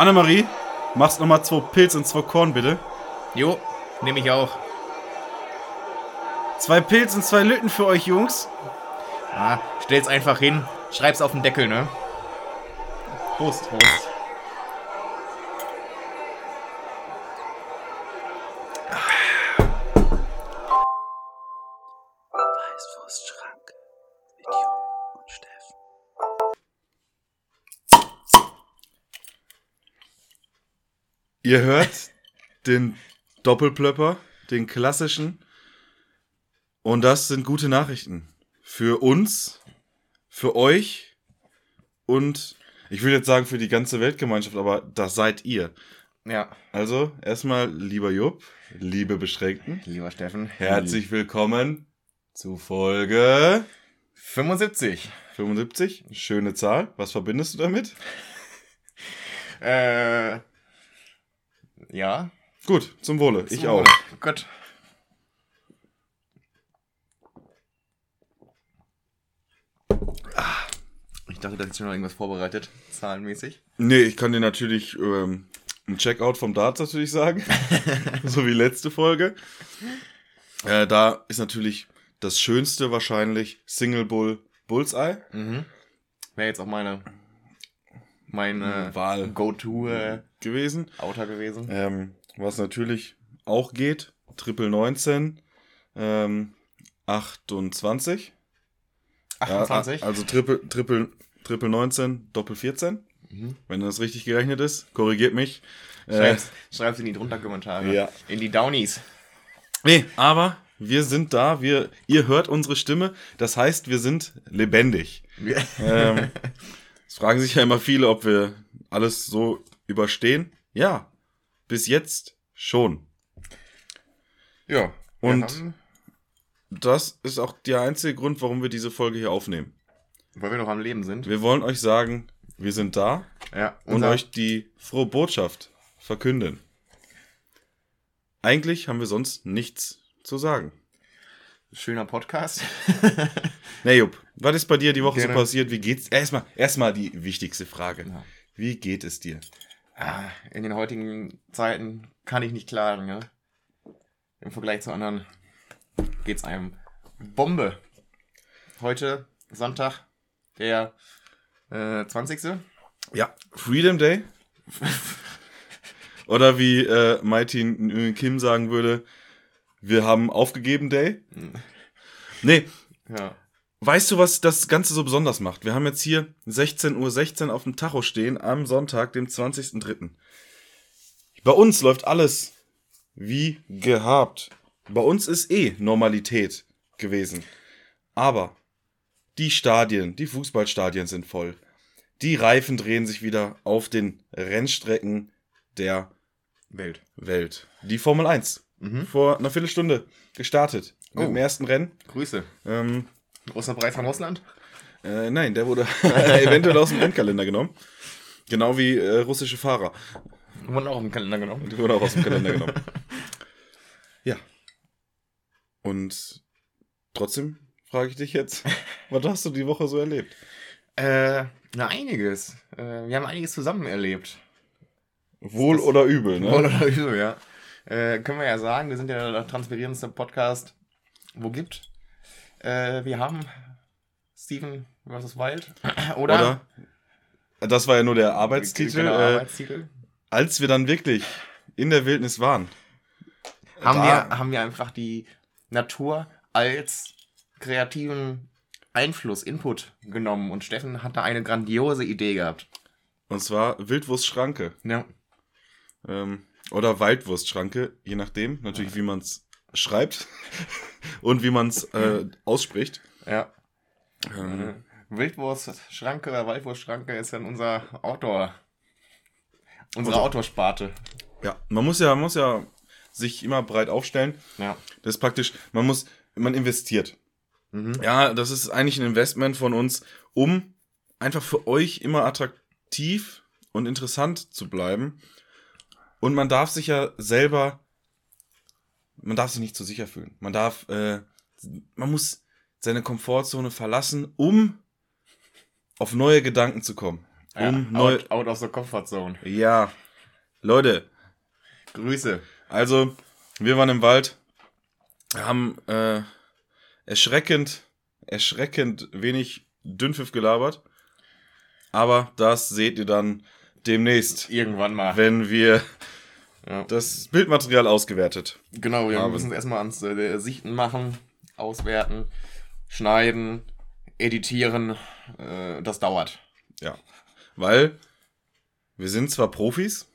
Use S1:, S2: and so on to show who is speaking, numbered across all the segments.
S1: Annemarie, machst nochmal zwei Pilz und zwei Korn, bitte.
S2: Jo, nehme ich auch.
S1: Zwei Pilz und zwei Lütten für euch, Jungs.
S2: Ah, stell's einfach hin, schreib's auf den Deckel, ne?
S1: Prost.
S2: Prost.
S1: Ihr hört den Doppelplöpper, den klassischen. Und das sind gute Nachrichten. Für uns, für euch und ich will jetzt sagen für die ganze Weltgemeinschaft, aber das seid ihr.
S2: Ja,
S1: Also erstmal, lieber Jupp, liebe Beschränkten,
S2: lieber Steffen.
S1: herzlich willkommen zu Folge
S2: 75.
S1: 75. Schöne Zahl. Was verbindest du damit?
S2: Äh. Ja.
S1: Gut, zum Wohle. Ich
S2: Zum
S1: auch.
S2: Wohle. Gut. Ah, Ich dachte, da ist schon noch irgendwas vorbereitet, zahlenmäßig.
S1: Nee, ich kann dir natürlich ähm, ein Checkout vom Darts natürlich sagen. so wie letzte Folge. Äh, da ist natürlich das Schönste wahrscheinlich Single Bull Bullseye.
S2: Mhm. Wäre jetzt auch meine meine
S1: Wahl
S2: Go-To äh,
S1: gewesen.
S2: Outer gewesen.
S1: Ähm, was natürlich auch geht, Triple 19, ähm, 28.
S2: 28.
S1: Ja, also Triple, Triple, Triple 19, Doppel 14.
S2: Mhm.
S1: Wenn das richtig gerechnet ist, korrigiert mich. Äh,
S2: Schreib's, schreib's in die drunter Kommentare.
S1: Ja.
S2: In die Downies.
S1: nee, aber wir sind da, wir, ihr hört unsere Stimme, das heißt, wir sind lebendig. Ähm, es fragen sich ja immer viele, ob wir alles so überstehen. Ja, bis jetzt schon.
S2: ja.
S1: Und- Das ist auch der einzige Grund, warum wir diese Folge hier aufnehmen.
S2: weil wir noch am Leben sind.
S1: Wir wollen euch sagen, wir sind da
S2: Ja.
S1: und euch die frohe Botschaft verkünden. Eigentlich haben wir sonst nichts zu sagen.
S2: schöner Podcast.
S1: Na Jupp, was ist bei dir die Woche
S2: Gerne.
S1: so passiert? Wie geht's? Erstmal, erstmal die wichtigste Frage.
S2: Ja.
S1: Wie geht es dir?
S2: Ah, In den heutigen Zeiten kann ich nicht klagen, ne? Im Vergleich zu anderen geht's einem Bombe. Heute, Sonntag, der äh, 20.
S1: Ja, Freedom Day. Oder wie äh, Mighty Nguyen Kim sagen würde, wir haben aufgegeben Day. Nee,
S2: Ja.
S1: Weißt du, was das Ganze so besonders macht? Wir haben jetzt hier 16.16 Uhr auf dem Tacho stehen am Sonntag, dem 20.03. Bei uns läuft alles wie gehabt. Bei uns ist eh Normalität gewesen. Aber die Stadien, die Fußballstadien sind voll. Die Reifen drehen sich wieder auf den Rennstrecken der
S2: Welt.
S1: Welt. Die Formel 1.
S2: Mhm.
S1: Vor einer Viertelstunde gestartet. Mit
S2: Oh.
S1: dem ersten Rennen.
S2: Grüße.
S1: Ähm,
S2: Großer Preis von Russland?
S1: Äh, nein, der wurde eventuell aus dem Endkalender genommen. Genau wie äh, russische Fahrer.
S2: Wurden auch im Kalender genommen.
S1: Die wurden auch aus dem Kalender genommen. Ja. Und trotzdem frage ich dich jetzt, was hast du die Woche so erlebt?
S2: Äh, na, einiges. Äh, wir haben einiges zusammen erlebt.
S1: Wohl
S2: Das-
S1: oder übel, ne?
S2: Oder so, ja. Äh, können wir ja sagen, wir sind ja der transparierendste Podcast, wo gibt. Äh, wir haben Steven vs. Wild. Oder?
S1: Oder? Das war ja nur der Arbeitstitel.
S2: Genau,
S1: äh,
S2: Arbeitstitel.
S1: als wir dann wirklich in der Wildnis waren.
S2: Haben, wir, haben wir einfach die Natur als kreativen Einfluss, Input genommen und Steffen hat da eine grandiose Idee gehabt.
S1: Und zwar Wildwurstschranke.
S2: Ja.
S1: Ähm, oder Waldwurstschranke, je nachdem, natürlich wie man es schreibt und wie man es äh, ausspricht.
S2: Ja.
S1: Ähm,
S2: Äh, Wildwurstschranke oder Waldwurstschranke ist dann unser Outdoor. Unsere
S1: Unser-
S2: Outdoor-Sparte.
S1: ja, man muss ja, man muss ja sich immer breit aufstellen.
S2: Ja.
S1: Das ist praktisch, man muss, man investiert.
S2: Mhm.
S1: Ja, das ist eigentlich ein Investment von uns, um einfach für euch immer attraktiv und interessant zu bleiben. Und man darf sich ja selber, man darf sich nicht zu sicher fühlen. Man darf, äh, man muss seine Komfortzone verlassen, um auf neue Gedanken zu kommen. um
S2: ja,
S1: neu.
S2: out, out of the comfort zone.
S1: Ja. Leute,
S2: Grüße.
S1: also, wir waren im Wald, haben äh, erschreckend, erschreckend wenig Dünnpfiff gelabert. Aber das seht ihr dann demnächst,
S2: Irgendwann mal.
S1: wenn wir
S2: Ja.
S1: das Bildmaterial ausgewertet.
S2: Genau, wir
S1: haben.
S2: müssen es erstmal ans äh, Sichten machen, auswerten, schneiden, editieren. Äh, das dauert.
S1: Ja. Weil wir sind zwar Profis,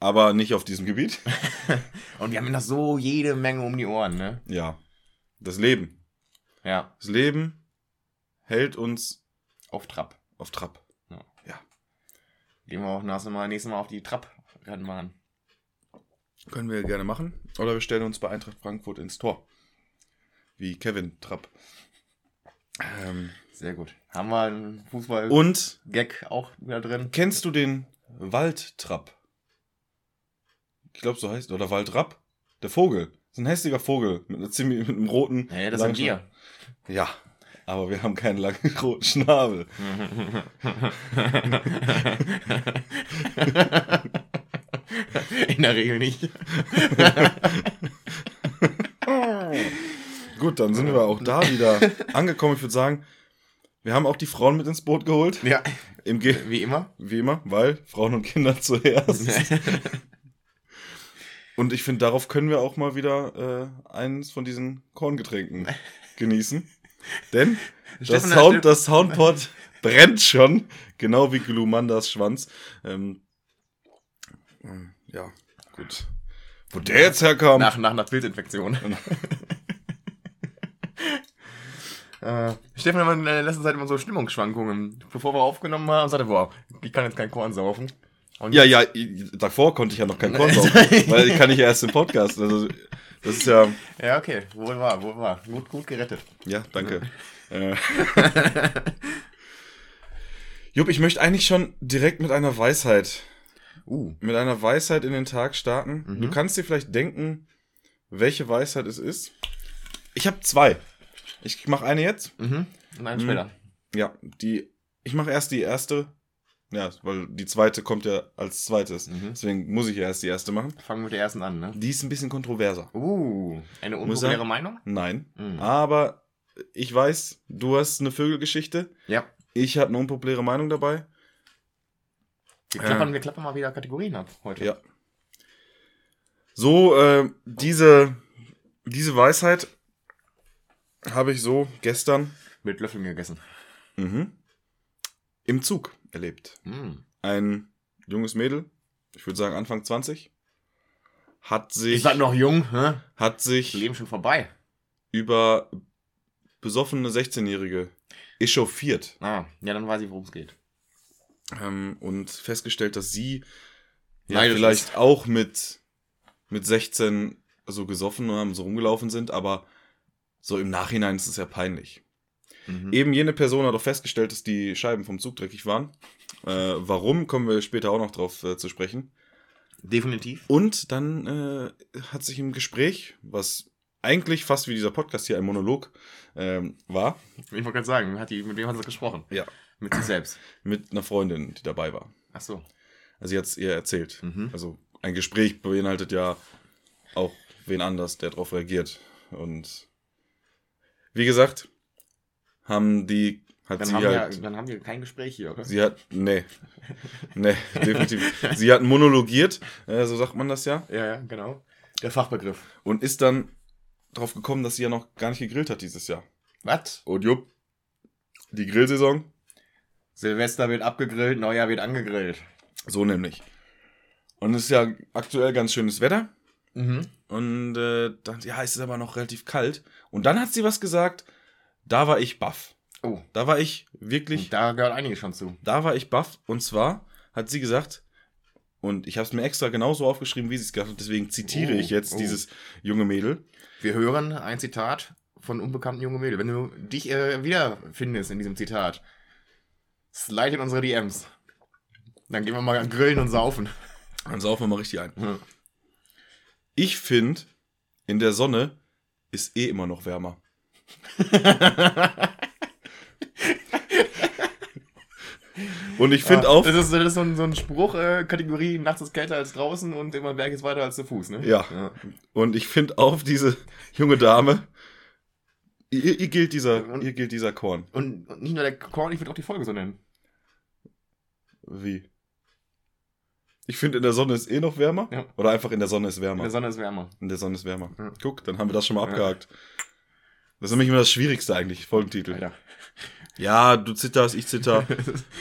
S1: aber nicht auf diesem Gebiet.
S2: Und wir haben noch so jede Menge um die Ohren, ne?
S1: Ja. Das Leben.
S2: Ja,
S1: Das Leben hält uns
S2: auf Trab.
S1: auf Trab.
S2: Gehen wir auch nächstes Mal, nächstes Mal auf die Trab-Rennbahn.
S1: Können wir gerne machen. Oder wir stellen uns bei Eintracht Frankfurt ins Tor. Wie Kevin Trapp. Ähm,
S2: Sehr gut. Haben wir einen Fußball-Gag
S1: und
S2: auch wieder drin?
S1: kennst du den Waldtrapp? Ich glaube, so heißt Oder Waldrapp? Der Vogel. Das ist ein hässlicher Vogel mit, einer ziemlich, mit einem roten.
S2: Nee, das sind wir.
S1: Ja. Aber wir haben keinen langen roten Schnabel.
S2: In der Regel nicht.
S1: Gut, dann sind wir auch da wieder angekommen. Ich würde sagen, wir haben auch die Frauen mit ins Boot geholt.
S2: Ja,
S1: Im Ge
S2: wie immer.
S1: Wie immer, weil Frauen und Kinder zuerst. Und ich finde, darauf können wir auch mal wieder äh, eines von diesen Korngetränken genießen. Denn das, Sound, das Soundpod brennt schon, genau wie Glumandas Schwanz. Ähm, ja, gut. Wo der jetzt herkam.
S2: Nach, nach einer Pilzinfektion. äh, Stefan hat in der letzten Zeit immer so Stimmungsschwankungen. Bevor wir aufgenommen haben, sagte, boah, ich kann jetzt kein Korn saufen. Und
S1: Ja, ja, davor konnte ich ja noch kein Korn saufen, weil ich kann ich ja erst im Podcast. Also, das ist ja,
S2: Ja, okay, wohl wahr, wohl wahr. Gut, gut gerettet.
S1: Ja, danke. Äh. Jupp, ich möchte eigentlich schon direkt mit einer Weisheit,
S2: Uh,
S1: mit einer Weisheit in den Tag starten.
S2: Mhm.
S1: Du kannst dir vielleicht denken, welche Weisheit es ist. Ich habe zwei. Ich mache eine jetzt.
S2: mhm. Und einen
S1: Mhm.
S2: später.
S1: Ja, die. Ich mache erst die erste. Ja, weil die zweite kommt ja als zweites.
S2: Mhm.
S1: Deswegen muss ich ja erst die erste machen.
S2: Fangen wir mit der ersten an, ne?
S1: Die ist ein bisschen kontroverser.
S2: Uh, eine unpopuläre Meinung?
S1: Nein.
S2: Mhm.
S1: Aber ich weiß, du hast eine Vögelgeschichte.
S2: Ja.
S1: Ich habe eine unpopuläre Meinung dabei.
S2: Wir
S1: Ja.
S2: klappern, wir klappern mal wieder Kategorien ab heute.
S1: Ja. So, äh, diese, diese Weisheit habe ich so gestern
S2: Mit Löffeln gegessen.
S1: mhm, im Zug erlebt.
S2: Mm.
S1: Ein junges Mädel, ich würde sagen Anfang 20, hat sich,
S2: Ist das noch jung, hä?
S1: hat
S2: Das
S1: sich
S2: Leben schon vorbei.
S1: über besoffene 16-Jährige echauffiert
S2: Ah, ja, dann weiß ich, worum es geht.
S1: Ähm, und festgestellt, dass sie ja, vielleicht auch mit, mit 16 so gesoffen und so rumgelaufen sind, aber so im Nachhinein ist es ja peinlich.
S2: Mhm.
S1: Eben jene Person hat auch festgestellt, dass die Scheiben vom Zug dreckig waren. Äh, warum, kommen wir später auch noch drauf äh, zu sprechen.
S2: Definitiv.
S1: Und dann äh, hat sich im Gespräch, was eigentlich fast wie dieser Podcast hier ein Monolog ähm, war,
S2: Ich wollte gerade sagen, hat die, mit wem hat sie gesprochen?
S1: Ja.
S2: Mit sich selbst.
S1: mit einer Freundin, die dabei war.
S2: Ach so.
S1: Also sie hat es ihr erzählt.
S2: Mhm.
S1: Also ein Gespräch beinhaltet ja auch wen anders, der darauf reagiert. Und wie gesagt, haben die, hat
S2: Dann
S1: sie
S2: haben,
S1: halt,
S2: wir, dann haben wir kein Gespräch hier, oder?
S1: sie hat, nee, nee, definitiv. sie hat monologiert, äh, so sagt man das ja,
S2: Ja, ja, genau. Der Fachbegriff.
S1: und ist dann drauf gekommen, dass sie ja noch gar nicht gegrillt hat dieses Jahr.
S2: Was?
S1: Und jupp, die Grillsaison,
S2: Silvester wird abgegrillt, Neujahr wird angegrillt.
S1: so nämlich. Und es ist ja aktuell ganz schönes Wetter.
S2: Mhm.
S1: Und äh, dann, ja, es ist aber noch relativ kalt. Und dann hat sie was gesagt, da war ich baff.
S2: Oh,
S1: Da war ich wirklich,
S2: und da gehört einiges schon zu.
S1: da war ich baff. Und zwar hat sie gesagt, und ich habe es mir extra genauso aufgeschrieben, wie sie es gesagt hat, deswegen zitiere
S2: Oh,
S1: ich jetzt
S2: oh.
S1: dieses junge Mädel.
S2: Wir hören ein Zitat von unbekannten jungen Mädel. Wenn du dich äh, wiederfindest in diesem Zitat, slide in unsere DMs. Dann gehen wir mal grillen und saufen.
S1: Dann saufen wir mal richtig ein.
S2: Ja.
S1: Ich finde, in der Sonne ist eh immer noch wärmer. Und ich finde
S2: Ja,
S1: auf.
S2: Das ist, das ist so ein, so ein Spruch, äh, Kategorie, nachts ist kälter als draußen und immer Berg ist weiter als zu Fuß, ne?
S1: Ja. Und ich finde auf diese junge Dame. Ihr, ihr, gilt dieser,
S2: Und-
S1: ihr gilt dieser Korn.
S2: Und, und nicht nur der Korn, ich würde auch die Folge so nennen.
S1: Wie? Ich finde, in der Sonne ist eh noch wärmer.
S2: Ja.
S1: Oder einfach in der Sonne ist
S2: In
S1: wärmer.
S2: der Sonne ist wärmer.
S1: In der Sonne ist wärmer.
S2: Ja.
S1: Guck, dann haben wir das schon mal
S2: Ja.
S1: abgehakt. Das ist nämlich immer das Schwierigste eigentlich, Folgentitel.
S2: Alter.
S1: Ja, du zitterst, ich zitter. Wir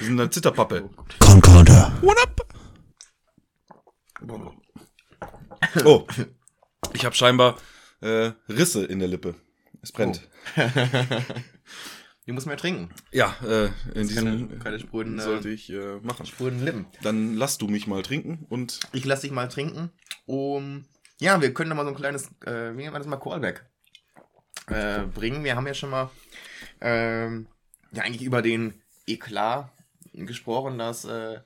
S1: sind eine Zitterpappe.
S3: Concorder.
S1: What up? Oh, ich habe scheinbar äh, Risse in der Lippe. Es brennt.
S2: Die muss ja trinken.
S1: Ja, äh, in
S2: Keine,
S1: diesem
S2: keine spröden,
S1: sollte ich äh, machen.
S2: spröden Lippen.
S1: Dann lass du mich mal trinken und
S2: Ich lasse dich mal trinken. Um, ja, wir können da mal so ein kleines, äh, wie nennt man das mal, Callback äh, bringen. Wir haben ja schon mal ähm, ja eigentlich über den Eklat gesprochen, dass äh,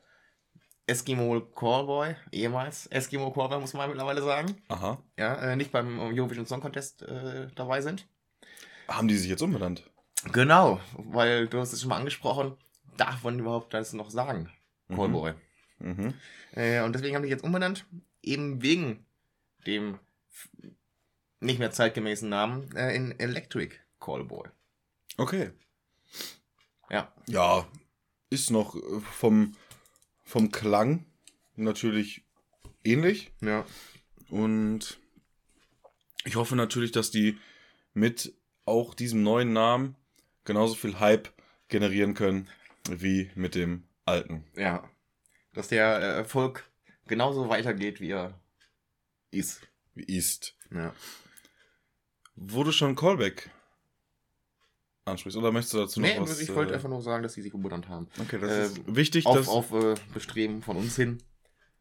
S2: Eskimo Callboy, ehemals Eskimo Callboy, muss man mittlerweile sagen,
S1: aha,
S2: ja, äh, nicht beim Eurovision Song Contest äh, dabei sind.
S1: Haben die sich jetzt umbenannt?
S2: Genau, weil du hast es schon mal angesprochen, darf man überhaupt das noch sagen, Callboy.
S1: Mhm.
S2: Äh, und deswegen haben die jetzt umbenannt, eben wegen dem nicht mehr zeitgemäßen Namen äh, in Electric Callboy.
S1: Okay.
S2: Ja.
S1: Ja, ist noch äh, vom, vom Klang natürlich ähnlich.
S2: Ja.
S1: Und ich hoffe natürlich, dass die mit auch diesem neuen Namen genauso viel Hype generieren können wie mit dem alten.
S2: Ja. Dass der äh, Erfolg genauso weitergeht, wie er ist.
S1: Wie ist.
S2: Ja.
S1: Du schon Callback ansprichst, oder möchtest du dazu noch
S2: Nee,
S1: was?
S2: ich wollte
S1: äh,
S2: einfach nur sagen, dass sie sich umbenannt haben.
S1: Okay, das
S2: äh,
S1: ist wichtig,
S2: Auf,
S1: dass.
S2: auf äh, Bestreben von uns hin.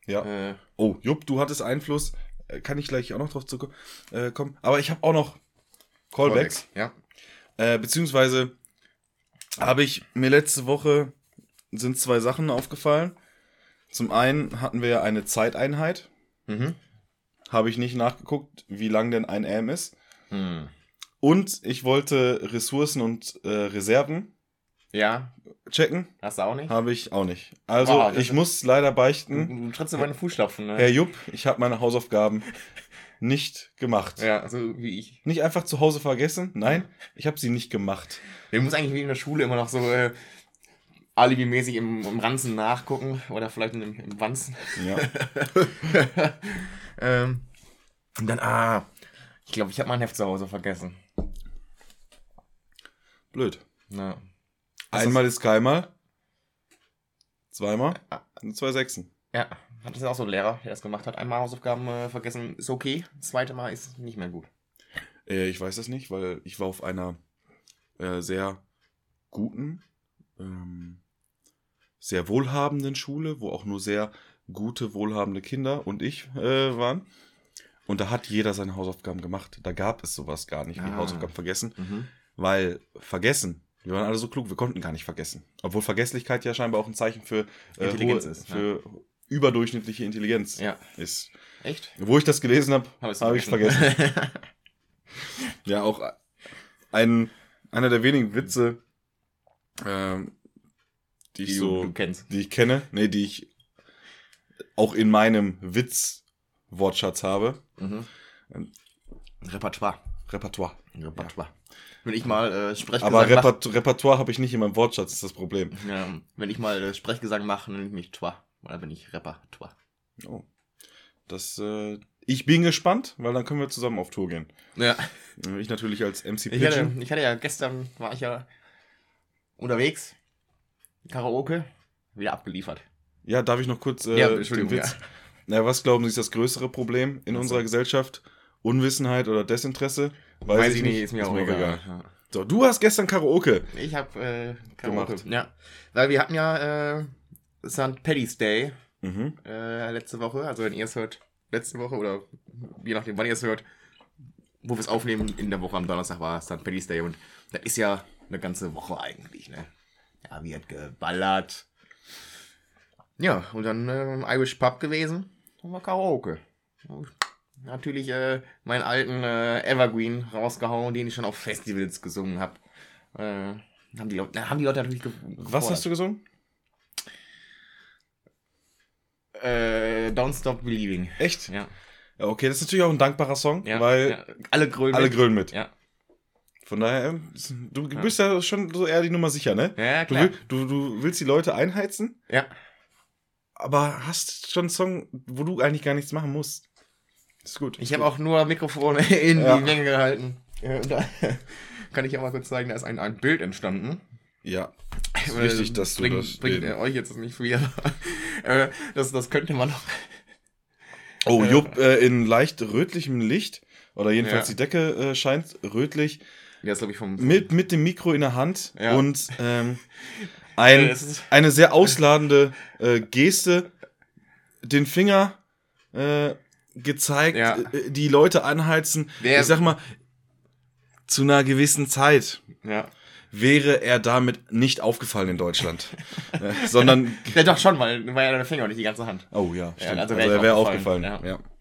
S1: ja.
S2: Äh,
S1: Oh, Jupp, du hattest Einfluss. Äh, Kann ich gleich auch noch drauf zu kommen. Aber ich habe auch noch Callbacks.
S2: Ja.
S1: Äh, beziehungsweise habe ich mir letzte Woche sind zwei Sachen aufgefallen. Zum einen hatten wir ja eine Zeiteinheit.
S2: Mhm.
S1: Habe ich nicht nachgeguckt, wie lang denn ein AM ist.
S2: Hm.
S1: Und ich wollte Ressourcen und äh, Reserven
S2: Ja,
S1: checken.
S2: hast du auch nicht?
S1: Habe ich auch nicht. Also,
S2: das
S1: ich muss leider
S2: Du,
S1: beichten.
S2: du trittst in meine Fußstapfen, ne?
S1: Herr Jupp, ich habe meine Hausaufgaben nicht gemacht.
S2: Ja, so wie ich.
S1: Nicht einfach zu Hause vergessen. Nein, ich habe sie nicht gemacht.
S2: Wir müssen eigentlich wie in der Schule immer noch so äh, alibimäßig im, im Ranzen nachgucken oder vielleicht im, im Wanzen.
S1: Ja.
S2: ähm, und dann, ah, ich glaube, ich habe mein Heft zu Hause vergessen.
S1: Blöd.
S2: Ja.
S1: Einmal ist keinmal. Zweimal.
S2: Ah.
S1: Zwei Sechsen.
S2: ja, hat das ja auch so ein Lehrer, der das gemacht hat. Einmal Hausaufgaben äh, vergessen, ist okay. Das zweite Mal ist nicht mehr gut.
S1: Äh, ich weiß das nicht, weil ich war auf einer äh, sehr guten, ähm, sehr wohlhabenden Schule, wo auch nur sehr gute, wohlhabende Kinder und ich äh, waren. Und da hat jeder seine Hausaufgaben gemacht. Da gab es sowas gar nicht wie
S2: Ah.
S1: Hausaufgaben vergessen.
S2: Mhm.
S1: Weil vergessen, wir waren alle so klug, wir konnten gar nicht vergessen. Obwohl Vergesslichkeit ja scheinbar auch ein Zeichen für, äh,
S2: Intelligenz
S1: hohe,
S2: ist, ja.
S1: Überdurchschnittliche Intelligenz
S2: Ja.
S1: ist.
S2: Echt?
S1: Wo ich das gelesen habe,
S2: Hab
S1: habe ich vergessen. Ja, auch ein, einer der wenigen Witze, ähm, die ich
S2: Die
S1: so,
S2: du kennst.
S1: die ich kenne, nee, die ich auch in meinem Witz-Wortschatz habe.
S2: Mhm. Repertoire.
S1: Repertoire.
S2: Repertoire. Wenn ich mal äh, Sprechgesang
S1: Aber Repert Repertoire habe ich nicht in meinem Wortschatz, ist das Problem.
S2: Ja, wenn ich mal äh, Sprechgesang mache, nenne ich mich Twa. Oder bin ich Repertoire.
S1: Oh. Das, äh, ich bin gespannt, weil dann können wir zusammen auf Tour gehen.
S2: Ja.
S1: Äh, Ich natürlich als MC
S2: Ich hatte, ich hatte ja gestern, war ich ja unterwegs. Karaoke. Wieder abgeliefert.
S1: Ja, darf ich noch kurz äh,
S2: Ja,
S1: den
S2: Entschuldigung,
S1: Witz? Na, was glauben Sie ist das größere Problem in
S2: Ach so.
S1: unserer Gesellschaft? Unwissenheit oder Desinteresse?
S2: Weiß, ich nicht, ist mir auch
S1: mir
S2: egal.
S1: So, du hast gestern Karaoke.
S2: Ja. Ich habe äh, Karaoke.
S1: Gemacht.
S2: Ja. Weil wir hatten ja äh, St. Paddy's Day
S1: Mhm.
S2: äh, letzte Woche. Also wenn ihr es hört, letzte Woche oder je nachdem, wann ihr es hört, wo wir es aufnehmen, in der Woche am Donnerstag war St. Paddy's Day und das ist ja eine ganze Woche eigentlich, ne? Ja, wird geballert. Ja, und dann äh, im Irish Pub gewesen, dann war Karaoke. Und natürlich äh, meinen alten äh, Evergreen rausgehauen, den ich schon auf Festivals gesungen habe. Äh, haben, die Leute, haben die Leute natürlich ge
S1: Was hast du gesungen?
S2: Äh, Don't Stop Believing.
S1: Echt?
S2: Ja.
S1: Ja, okay, das ist natürlich auch ein dankbarer Song,
S2: ja
S1: weil
S2: ja. alle grölen.
S1: alle
S2: mit.
S1: grölen mit.
S2: Ja.
S1: Von daher, ähm, du bist ja schon so eher die Nummer sicher, ne?
S2: Ja,
S1: Du,
S2: klar.
S1: will, du, du willst die Leute einheizen,
S2: Ja.
S1: aber hast schon einen Song, wo du eigentlich gar nichts machen musst. Ist gut.
S2: Ich habe auch nur Mikrofone in die Menge gehalten. Und da kann ich auch mal kurz zeigen, da ist ein, ein Bild entstanden.
S1: Ja. Ist
S2: Äh,
S1: wichtig, dass du
S2: bringt,
S1: das.
S2: bringt äh, euch jetzt nicht viel. äh, das, das könnte man noch.
S1: Oh,
S2: Äh,
S1: Jupp, äh, in leicht rötlichem Licht, oder jedenfalls
S2: Ja.
S1: die Decke äh, scheint rötlich,
S2: Der ist, ich, vom.
S1: mit, mit dem Mikro in der Hand
S2: Ja.
S1: und ähm, ein, eine sehr ausladende äh, Geste, den Finger äh, gezeigt,
S2: Ja.
S1: äh, die Leute anheizen.
S2: Der-
S1: ich sag mal, zu einer gewissen Zeit
S2: Ja.
S1: Wäre er damit nicht aufgefallen in Deutschland, äh, sondern
S2: ja, doch schon, weil war ja der Finger und nicht die ganze Hand.
S1: Oh ja, stimmt.
S2: also
S1: also,
S2: wär ich
S1: er wäre
S2: aufgefallen,
S1: aufgefallen. Ja.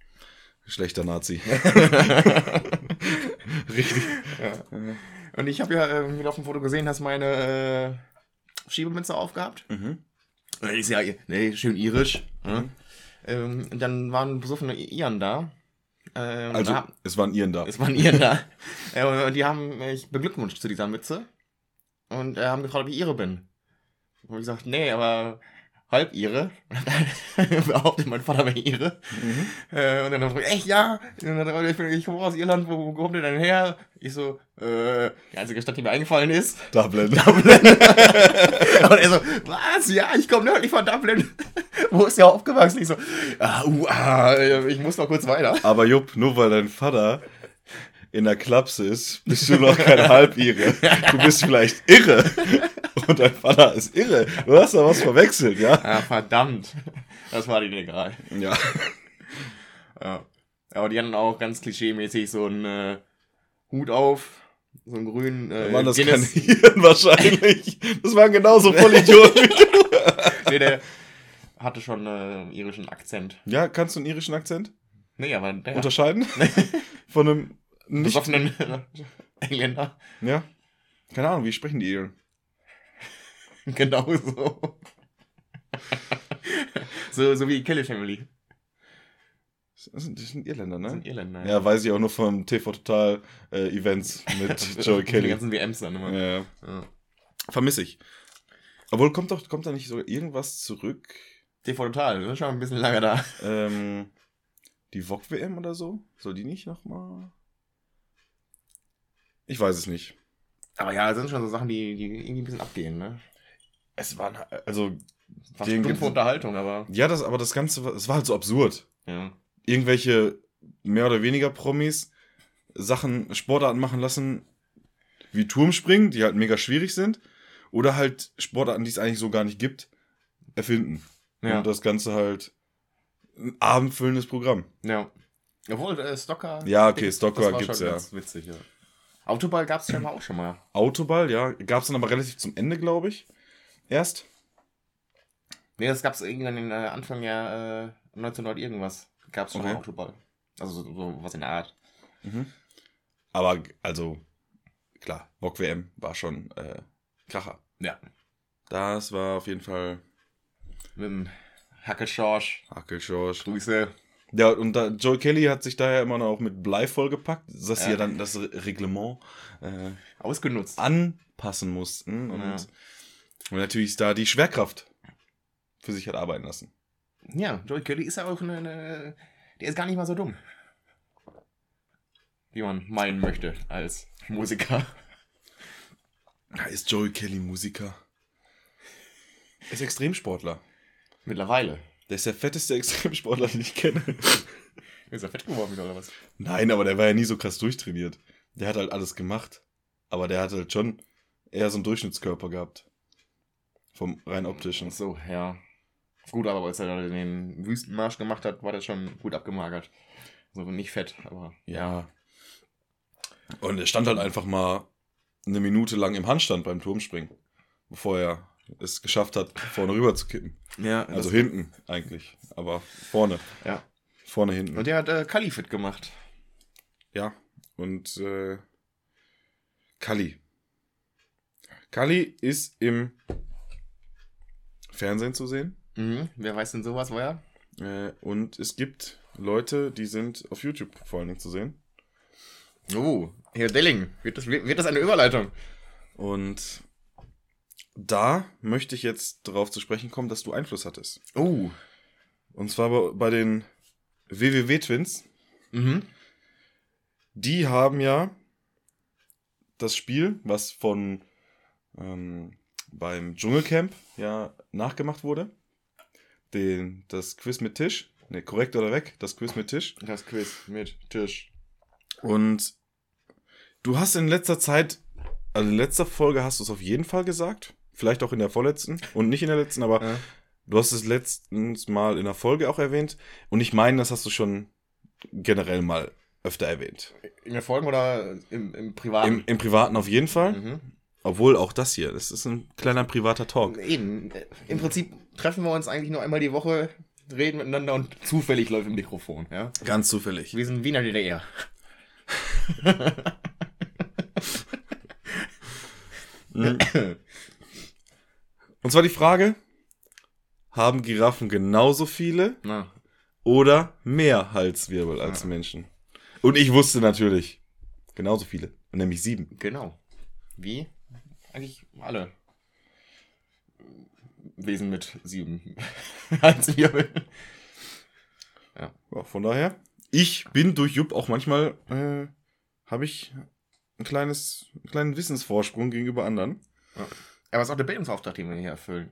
S1: Schlechter Nazi.
S2: Richtig. Ja. Und ich habe ja, äh, wie du auf dem Foto gesehen hast, meine äh, Schiebemünze aufgehabt.
S1: Mhm.
S2: Ich ja, nee, schön irisch. Ne? Ähm, und dann waren besoffene Iren da. Ähm,
S1: Also,
S2: da,
S1: es waren Iren da.
S2: es waren Iren da. äh, und die haben mich beglückwünscht zu dieser Mütze. Und äh, haben gefragt, ob ich Ihre bin. Und ich gesagt, nee, aber halb Ihre. Behauptet mein Vater wäre Ihre.
S1: Mhm.
S2: Äh, und dann haben ich, echt, ja? Und dann, ich, bin- ich komme aus Irland, wo, wo kommt ihr denn her? Ich so, äh, die einzige Stadt, die mir eingefallen ist.
S1: Dublin.
S2: Und er so, was? Ja, ich komme nördlich von Dublin. wo ist der aufgewachsen? Ich so, ah, uh, ah, ich muss noch kurz weiter.
S1: Aber Jupp, nur weil dein Vater in der Klapse ist, bist du noch kein Halbire. Du bist vielleicht irre. Und dein Vater ist irre. Du hast da was verwechselt, ja?
S2: Ja, verdammt. Das war denen egal.
S1: Ja.
S2: Ja. Aber die hatten auch ganz klischee-mäßig so einen äh, Hut auf, so einen grünen äh,
S1: Waren das
S2: Guinness.
S1: keine wahrscheinlich. Das waren genauso Vollidioten wie du.
S2: nee, der hatte schon äh, einen irischen Akzent.
S1: Ja, kannst du einen irischen Akzent
S2: Nee, aber der
S1: unterscheiden? Von einem nicht.
S2: besoffenen Engländer.
S1: Ja. Keine Ahnung, wie sprechen die Iren?
S2: Genau so. so. So wie Kelly Family.
S1: Das sind, das sind Irländer,
S2: Das
S1: ne?
S2: sind Irländer.
S1: Ja, weiß ich auch nur vom TV Total äh, Events mit Joey
S2: Die
S1: Kelly.
S2: ganzen WMs dann immer.
S1: Ja, ja.
S2: Ja.
S1: Vermisse ich. Obwohl, kommt doch, kommt da nicht so irgendwas zurück?
S2: TV Total, das ist schon ein bisschen lange da.
S1: Ähm, die VOG-WM oder so? Soll die nicht nochmal? Ich weiß es nicht.
S2: Aber ja, das sind schon so Sachen, die, die irgendwie ein bisschen abgehen, ne?
S1: Es waren, also, Den
S2: stumpfe
S1: gibt's-
S2: Unterhaltung, aber.
S1: ja, das, aber das Ganze, war- es war halt so absurd.
S2: Ja.
S1: Irgendwelche mehr oder weniger Promis Sachen, Sportarten machen lassen, wie Turmspringen, die halt mega schwierig sind, oder halt Sportarten, die es eigentlich so gar nicht gibt, erfinden.
S2: Ja.
S1: Und das Ganze halt ein abendfüllendes Programm.
S2: ja. Obwohl, äh, Stocker.
S1: Ja, okay,
S2: das
S1: Stocker
S2: war
S1: gibt's
S2: schon
S1: ja.
S2: Ganz witzig, ja. Autoball gab es scheinbar auch schon mal.
S1: Autoball, ja, gab es dann aber relativ zum Ende, glaube ich. Erst.
S2: Nee, das gab es irgendwann in äh, Anfang ja äh, 1900 irgendwas. Gab es schon
S1: Okay.
S2: mal Autoball. Also so, so was in der Art.
S1: Aber, also, klar, VOG WM war schon äh, Kracher.
S2: Ja.
S1: Das war auf jeden Fall
S2: Mit dem Hackelschorsch.
S1: Hackelschorsch.
S2: Grüße.
S1: Ja, und da, Joe Kelly hat sich daher immer noch mit Blei vollgepackt, dass sie
S2: Ja.
S1: dann das Re- Reglement äh,
S2: Ausgenutzt.
S1: anpassen mussten und,
S2: Ja.
S1: und natürlich da die Schwerkraft für sich hat arbeiten lassen.
S2: Ja, Joey Kelly ist ja auch eine, eine. Der ist gar nicht mal so dumm. Wie man meinen möchte als Musiker.
S1: Ist Joey Kelly Musiker. Er ist Extremsportler.
S2: Mittlerweile.
S1: Der ist der fetteste Extremsportler, den ich kenne.
S2: Ist er fett geworden wieder oder was?
S1: Nein, aber der war ja nie so krass durchtrainiert. Der hat halt alles gemacht. Aber der hat halt schon eher so einen Durchschnittskörper gehabt. Vom rein optischen.
S2: So, ja. Gut, aber als er den Wüstenmarsch gemacht hat, war das schon gut abgemagert. Also nicht fett, aber.
S1: Ja. Und er stand halt einfach mal eine Minute lang im Handstand beim Turmspringen. Bevor er es geschafft hat, vorne rüber zu kippen.
S2: Ja,
S1: Also hinten eigentlich. Aber vorne.
S2: Ja.
S1: Vorne hinten.
S2: Und der hat äh, Kali fit gemacht.
S1: Ja. Und äh, Kali. Kali ist im Fernsehen zu sehen.
S2: Mhm. Wer weiß denn sowas, woher?
S1: Äh, und es gibt Leute, die sind auf YouTube vor allen Dingen zu sehen.
S2: Oh, Herr Delling, wird das, wird das eine Überleitung?
S1: Und da möchte ich jetzt darauf zu sprechen kommen, dass du Einfluss hattest.
S2: Oh.
S1: Und zwar bei, bei den WWW-Twins.
S2: Mhm.
S1: Die haben ja das Spiel, was von ähm, beim Dschungelcamp ja nachgemacht wurde. Den, das Quiz mit Tisch. Ne, korrekt oder weg? Das Quiz mit Tisch.
S2: Das Quiz mit Tisch.
S1: Und du hast in letzter Zeit, also in letzter Folge hast du es auf jeden Fall gesagt. Vielleicht auch in der vorletzten und nicht in der letzten, aber
S2: Ja.
S1: du hast es letztens mal in der Folge auch erwähnt. Und ich meine, das hast du schon generell mal öfter erwähnt.
S2: In der Folge oder im, im Privaten?
S1: Im, Im Privaten auf jeden Fall.
S2: Mhm.
S1: Obwohl auch das hier, das ist ein kleiner privater Talk.
S2: Eben. Im Prinzip treffen wir uns eigentlich nur einmal die Woche, reden miteinander und zufällig läuft ein Mikrofon. Ja?
S1: Ganz zufällig.
S2: Wir sind Wiener DDR.
S1: Und zwar die Frage, haben Giraffen genauso viele
S2: Na,
S1: oder mehr Halswirbel als Menschen? Und ich wusste natürlich, genauso viele, nämlich sieben.
S2: genau. Wie? Eigentlich alle. Wesen mit sieben Halswirbeln.
S1: Ja, von daher, ich bin durch Jupp auch manchmal, äh, habe ich ein kleines, einen kleinen Wissensvorsprung gegenüber anderen.
S2: Aber es ist auch der Bildungsauftrag, den wir hier erfüllen.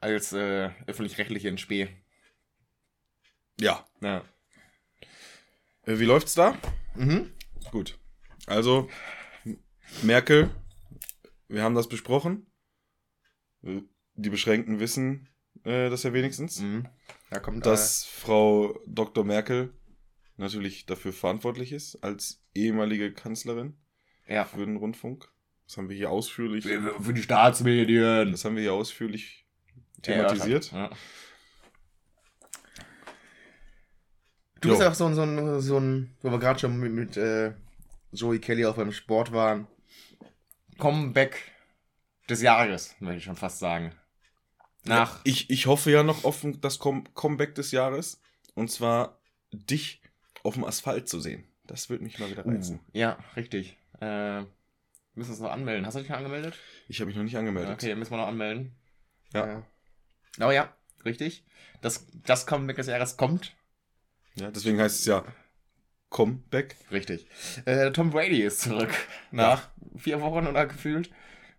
S2: Als äh, öffentlich-rechtliche in Spee.
S1: Ja.
S2: Ja.
S1: Äh, wie läuft's da?
S2: Mhm.
S1: Gut. Also, Merkel, wir haben das besprochen. Äh, Die Beschränkten wissen äh, das ja wenigstens.
S2: mhm. Da kommt
S1: Dass Frau Dr. Merkel natürlich dafür verantwortlich ist, als ehemalige Kanzlerin
S2: äh, ja.
S1: für den Rundfunk. Das haben wir hier ausführlich,
S2: Für für die Staatsmedien.
S1: das haben wir hier ausführlich thematisiert.
S2: Ja. Du
S1: Jo.
S2: bist auch so ein, so ein, so ein wo wir gerade schon mit, mit äh, Joey Kelly auch beim Sport waren. Comeback des Jahres, möchte ich schon fast sagen. Nach.
S1: Ich, ich hoffe ja noch auf das Com Comeback des Jahres. Und zwar dich auf dem Asphalt zu sehen. Das wird mich mal wieder reizen.
S2: Uh, ja, richtig. Äh, müssen uns noch anmelden. Hast du dich schon angemeldet?
S1: Ich habe mich noch nicht angemeldet.
S2: Okay, müssen wir noch anmelden.
S1: Ja.
S2: Äh, Oh ja, richtig. Das, das Comeback des Jahres kommt.
S1: ja. Deswegen heißt es ja Comeback.
S2: Richtig. Äh, Tom Brady ist zurück. Nach vier Wochen oder gefühlt.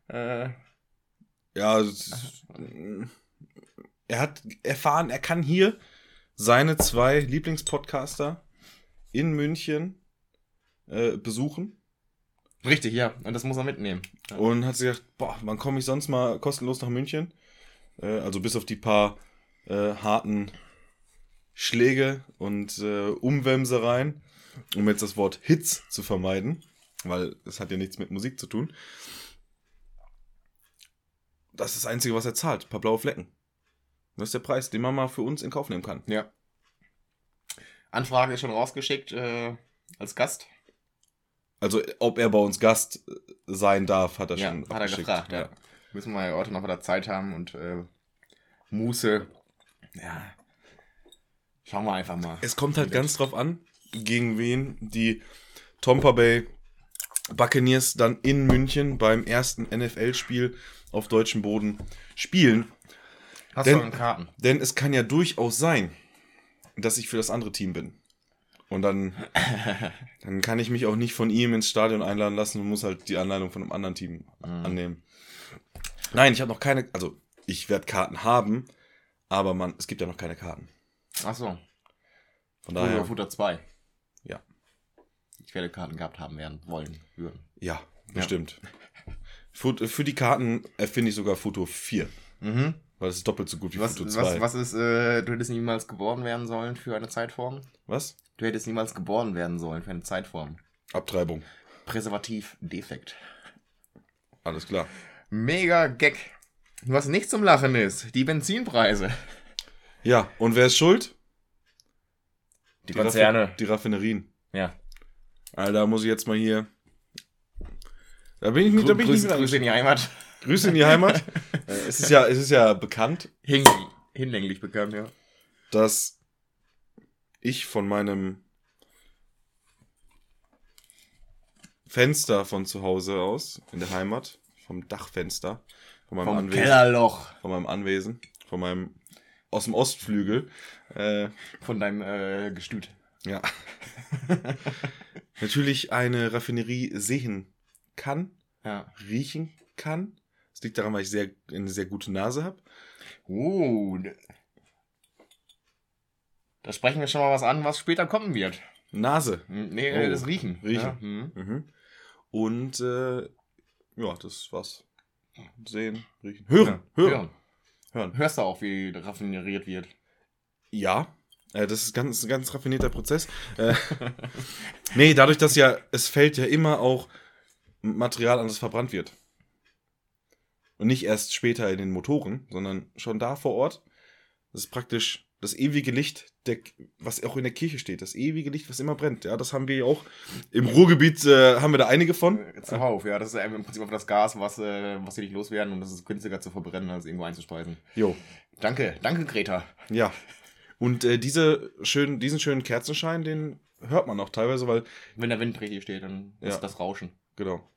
S2: Äh,
S1: Ja, ist- er hat erfahren, er kann hier seine zwei Lieblingspodcaster in München äh, besuchen
S2: richtig, ja. Und das muss er mitnehmen. Ja.
S1: und hat sich gedacht, boah, wann komme ich sonst mal kostenlos nach München? Äh, also bis auf die paar äh, harten Schläge und äh, Umwämsereien, um jetzt das Wort Hits zu vermeiden, weil es hat ja nichts mit Musik zu tun. Das ist das Einzige, was er zahlt. Ein paar blaue Flecken. Das ist der Preis, den man mal für uns in Kauf nehmen kann.
S2: ja. Anfrage ist schon rausgeschickt äh, als Gast.
S1: Also, ob er bei uns Gast äh, sein darf, hat er
S2: Ja,
S1: schon
S2: hat er gefragt, ja. Müssen wir ja heute noch wieder Zeit haben und äh, Muße. Ja. Schauen wir einfach mal.
S1: Es kommt halt ganz drauf an, gegen wen die Tampa Bay Buccaneers dann in München beim ersten NFL-Spiel auf deutschem Boden spielen.
S2: Hast
S1: Denn-
S2: du schon Karten?
S1: Denn es kann ja durchaus sein, dass ich für das andere Team bin. Und dann, dann kann ich mich auch nicht von ihm ins Stadion einladen lassen und muss halt die Anleitung von einem anderen Team
S2: Mhm.
S1: annehmen. Nein, ich habe noch keine, also ich werde Karten haben, aber man, es gibt ja noch keine Karten.
S2: Achso.
S1: Von
S2: Futter,
S1: daher,
S2: Futter 2.
S1: ja,
S2: Ich werde Karten gehabt haben werden, wollen, würden.
S1: ja, bestimmt. Für, für die Karten erfinde ich sogar Foto 4,
S2: Mhm.
S1: Weil es ist doppelt so gut wie
S2: Was,
S1: Foto
S2: was,
S1: 2.
S2: was ist, äh, du hättest niemals geboren werden sollen für eine Zeitform?
S1: was?
S2: Du hättest niemals geboren werden sollen für eine Zeitform.
S1: Abtreibung.
S2: Präservativ defekt.
S1: Alles klar.
S2: Mega Gag. Was nicht zum Lachen ist, die Benzinpreise.
S1: Ja, und wer ist schuld?
S2: Die,
S1: Raffi- Die Raffinerien.
S2: Ja.
S1: Alter, da muss ich jetzt mal hier. Da bin ich nicht, da bin ich nicht
S2: Grüße in die Heimat.
S1: Grüße in die Heimat. Äh, es, ist ja, es ist ja bekannt,
S2: Hin, hinlänglich bekannt, ja.
S1: dass ich von meinem Fenster von zu Hause aus, in der Heimat, vom Dachfenster, von meinem,
S2: Vom
S1: Anwesen,
S2: Kellerloch.
S1: von meinem Anwesen, von meinem, aus dem Ostflügel, äh,
S2: Von deinem äh, Gestüt.
S1: ja, natürlich eine Raffinerie sehen kann,
S2: Ja.
S1: riechen kann. Liegt daran, weil ich sehr, eine sehr gute Nase habe.
S2: Uh. Da sprechen wir schon mal was an, was später kommen wird.
S1: Nase.
S2: Hm, Nee,
S1: Oh,
S2: das Riechen.
S1: Riechen.
S2: Ja. hm.
S1: Mhm. Und äh, ja, das war's. Sehen, riechen, hören,
S2: Ja,
S1: hören, hören.
S2: Hörst du auch, wie raffineriert wird?
S1: Ja, äh, das ist ganz, ein ganz raffinierter Prozess. Äh, nee, dadurch, dass ja, es fällt ja immer auch Material an, das verbrannt wird. Und nicht erst später in den Motoren, sondern schon da vor Ort. Das ist praktisch das ewige Licht, der, was auch in der Kirche steht. Das ewige Licht, was immer brennt. Ja, das haben wir ja auch. Im Ruhrgebiet äh, haben wir da einige von.
S2: Zuhauf, ja. Das ist im Prinzip einfach das Gas, was, äh, was sie nicht loswerden und das ist günstiger zu verbrennen, als irgendwo einzuspeisen.
S1: Jo.
S2: Danke, danke, Greta.
S1: Ja. Und äh, diese schönen, diesen schönen Kerzenschein, den hört man auch teilweise, weil,
S2: Wenn der Wind richtig steht, dann ist
S1: Ja.
S2: das Rauschen.
S1: genau.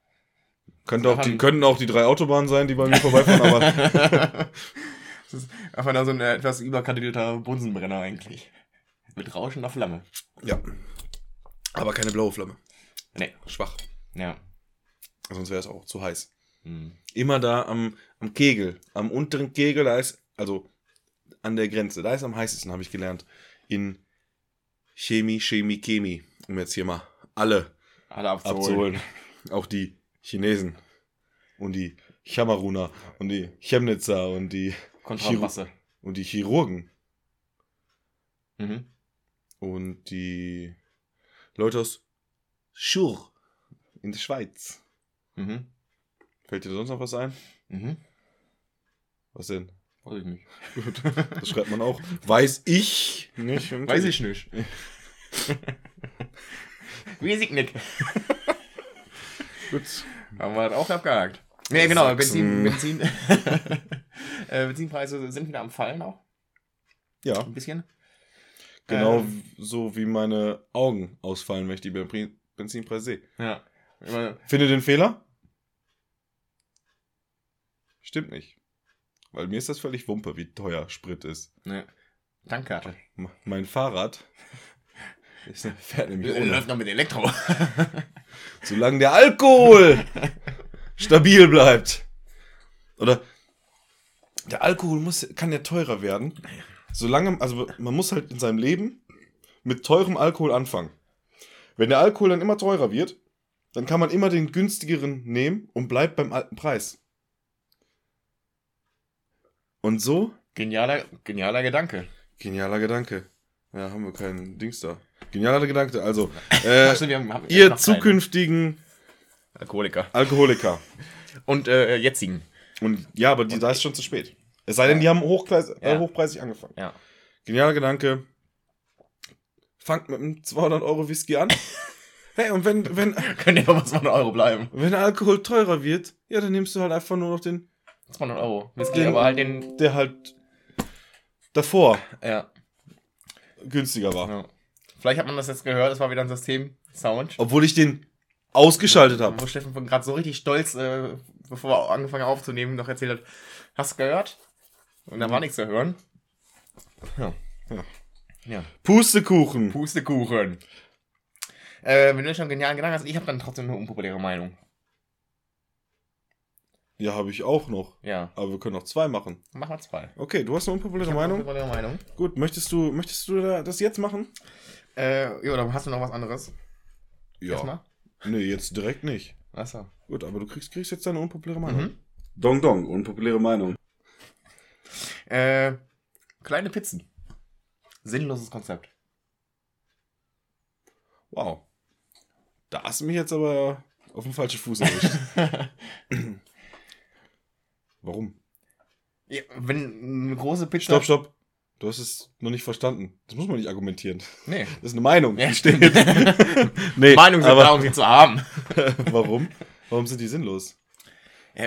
S1: Könnte auch die, könnten auch die drei Autobahnen sein, die bei mir vorbeifahren, aber
S2: Das ist einfach nur so ein äh, etwas überkandidelter Bunsenbrenner eigentlich. Mit rauschender Flamme.
S1: ja. Aber keine blaue Flamme.
S2: Nee.
S1: Schwach.
S2: Ja.
S1: Sonst wäre es auch zu heiß.
S2: Hm.
S1: Immer da am, am Kegel, am unteren Kegel, da ist, also an der Grenze, da ist am heißesten, habe ich gelernt. In Chemie, Chemie, Chemie. Um jetzt hier mal alle
S2: Alle abzuholen.
S1: abzuholen. Auch die Chinesen und die Chamaruner und die Chemnitzer und die,
S2: Kontrabasse.
S1: und die Chirurgen
S2: Mhm.
S1: und die Leute aus Schur in der Schweiz.
S2: Mhm.
S1: Fällt dir sonst noch was ein?
S2: Mhm.
S1: Was denn?
S2: Weiß ich nicht.
S1: Gut, das schreibt man auch. Weiß ich nicht.
S2: Weiß ich nicht. Weiß ich nicht.
S1: Gut.
S2: Haben wir das auch abgehakt. Nee, genau,
S1: Sachsen.
S2: Benzin, Benzin, äh, Benzinpreise sind wieder am Fallen auch.
S1: Ja,
S2: Ein bisschen.
S1: genau
S2: Ähm.
S1: so wie meine Augen ausfallen, wenn ich die Ben- Benzinpreis sehe.
S2: Ja.
S1: Finde den Fehler? Stimmt nicht. Weil mir ist das völlig Wumpe, wie teuer Sprit ist.
S2: ne. Tankkarte.
S1: Mein Fahrrad ist, fährt nämlich ohne.
S2: Läuft noch mit Elektro.
S1: Solange der Alkohol stabil bleibt. Oder der Alkohol muss, kann ja teurer werden. Solange, also man muss halt in seinem Leben mit teurem Alkohol anfangen. Wenn der Alkohol dann immer teurer wird, dann kann man immer den günstigeren nehmen und bleibt beim alten Preis. Und so,
S2: Genialer, genialer Gedanke.
S1: genialer Gedanke. Ja, haben wir keinen Dings da. Genialer Gedanke. Also, äh,
S2: wir haben- haben
S1: ihr zukünftigen
S2: Alkoholiker.
S1: Alkoholiker.
S2: Und äh, jetzigen.
S1: Und ja, aber die, da ist schon zu spät. Es sei denn, die haben hochpreis, äh,
S2: Ja.
S1: hochpreisig angefangen.
S2: Ja.
S1: Genialer Gedanke. Fangt mit einem 200 Euro Whisky an. hey, und wenn, wenn,
S2: Können ja mal 200 Euro bleiben.
S1: wenn Alkohol teurer wird, ja, dann nimmst du halt einfach nur noch den,
S2: 200 Euro. Whisky,
S1: Den-
S2: aber halt den.
S1: der halt davor
S2: Ja.
S1: günstiger war.
S2: ja. Vielleicht hat man das jetzt gehört, das war wieder ein System. Sound.
S1: Obwohl ich den ausgeschaltet habe.
S2: Wo Steffen von gerade so richtig stolz, äh, bevor er angefangen hat aufzunehmen, noch erzählt hat, hast du gehört? Und da war nichts zu hören. Ja.
S1: Ja.
S2: Ja.
S1: Pustekuchen.
S2: Pustekuchen. Äh, wenn du schon einen genialen Gedanken hast, ich habe dann trotzdem eine unpopuläre Meinung.
S1: Ja, habe ich auch noch.
S2: Ja.
S1: Aber wir können noch zwei machen.
S2: Mach mal zwei.
S1: Okay, du hast eine unpopuläre
S2: Ich hab eine
S1: Meinung.
S2: unpopuläre Meinung.
S1: Gut, möchtest du, möchtest du da- das jetzt machen?
S2: Äh, ja, oder hast du noch was anderes? Erstmal?
S1: Nee, jetzt direkt nicht.
S2: Achso.
S1: Gut, aber du kriegst, kriegst jetzt deine unpopuläre Meinung.
S2: Mhm.
S1: Dong Dong, unpopuläre Meinung.
S2: Äh, kleine Pizzen. Sinnloses Konzept.
S1: Wow. Da hast du mich jetzt aber auf den falschen Fuß erwischt. Warum?
S2: Ja, wenn eine große Pizza.
S1: Stopp, stopp. Du hast es noch nicht verstanden. Das muss man nicht argumentieren.
S2: Nee.
S1: Das ist eine Meinung,
S2: Ja,
S1: steht. nee,
S2: Meinung sind
S1: aber
S2: da, um sie zu haben.
S1: warum? Warum sind die sinnlos?
S2: Ja,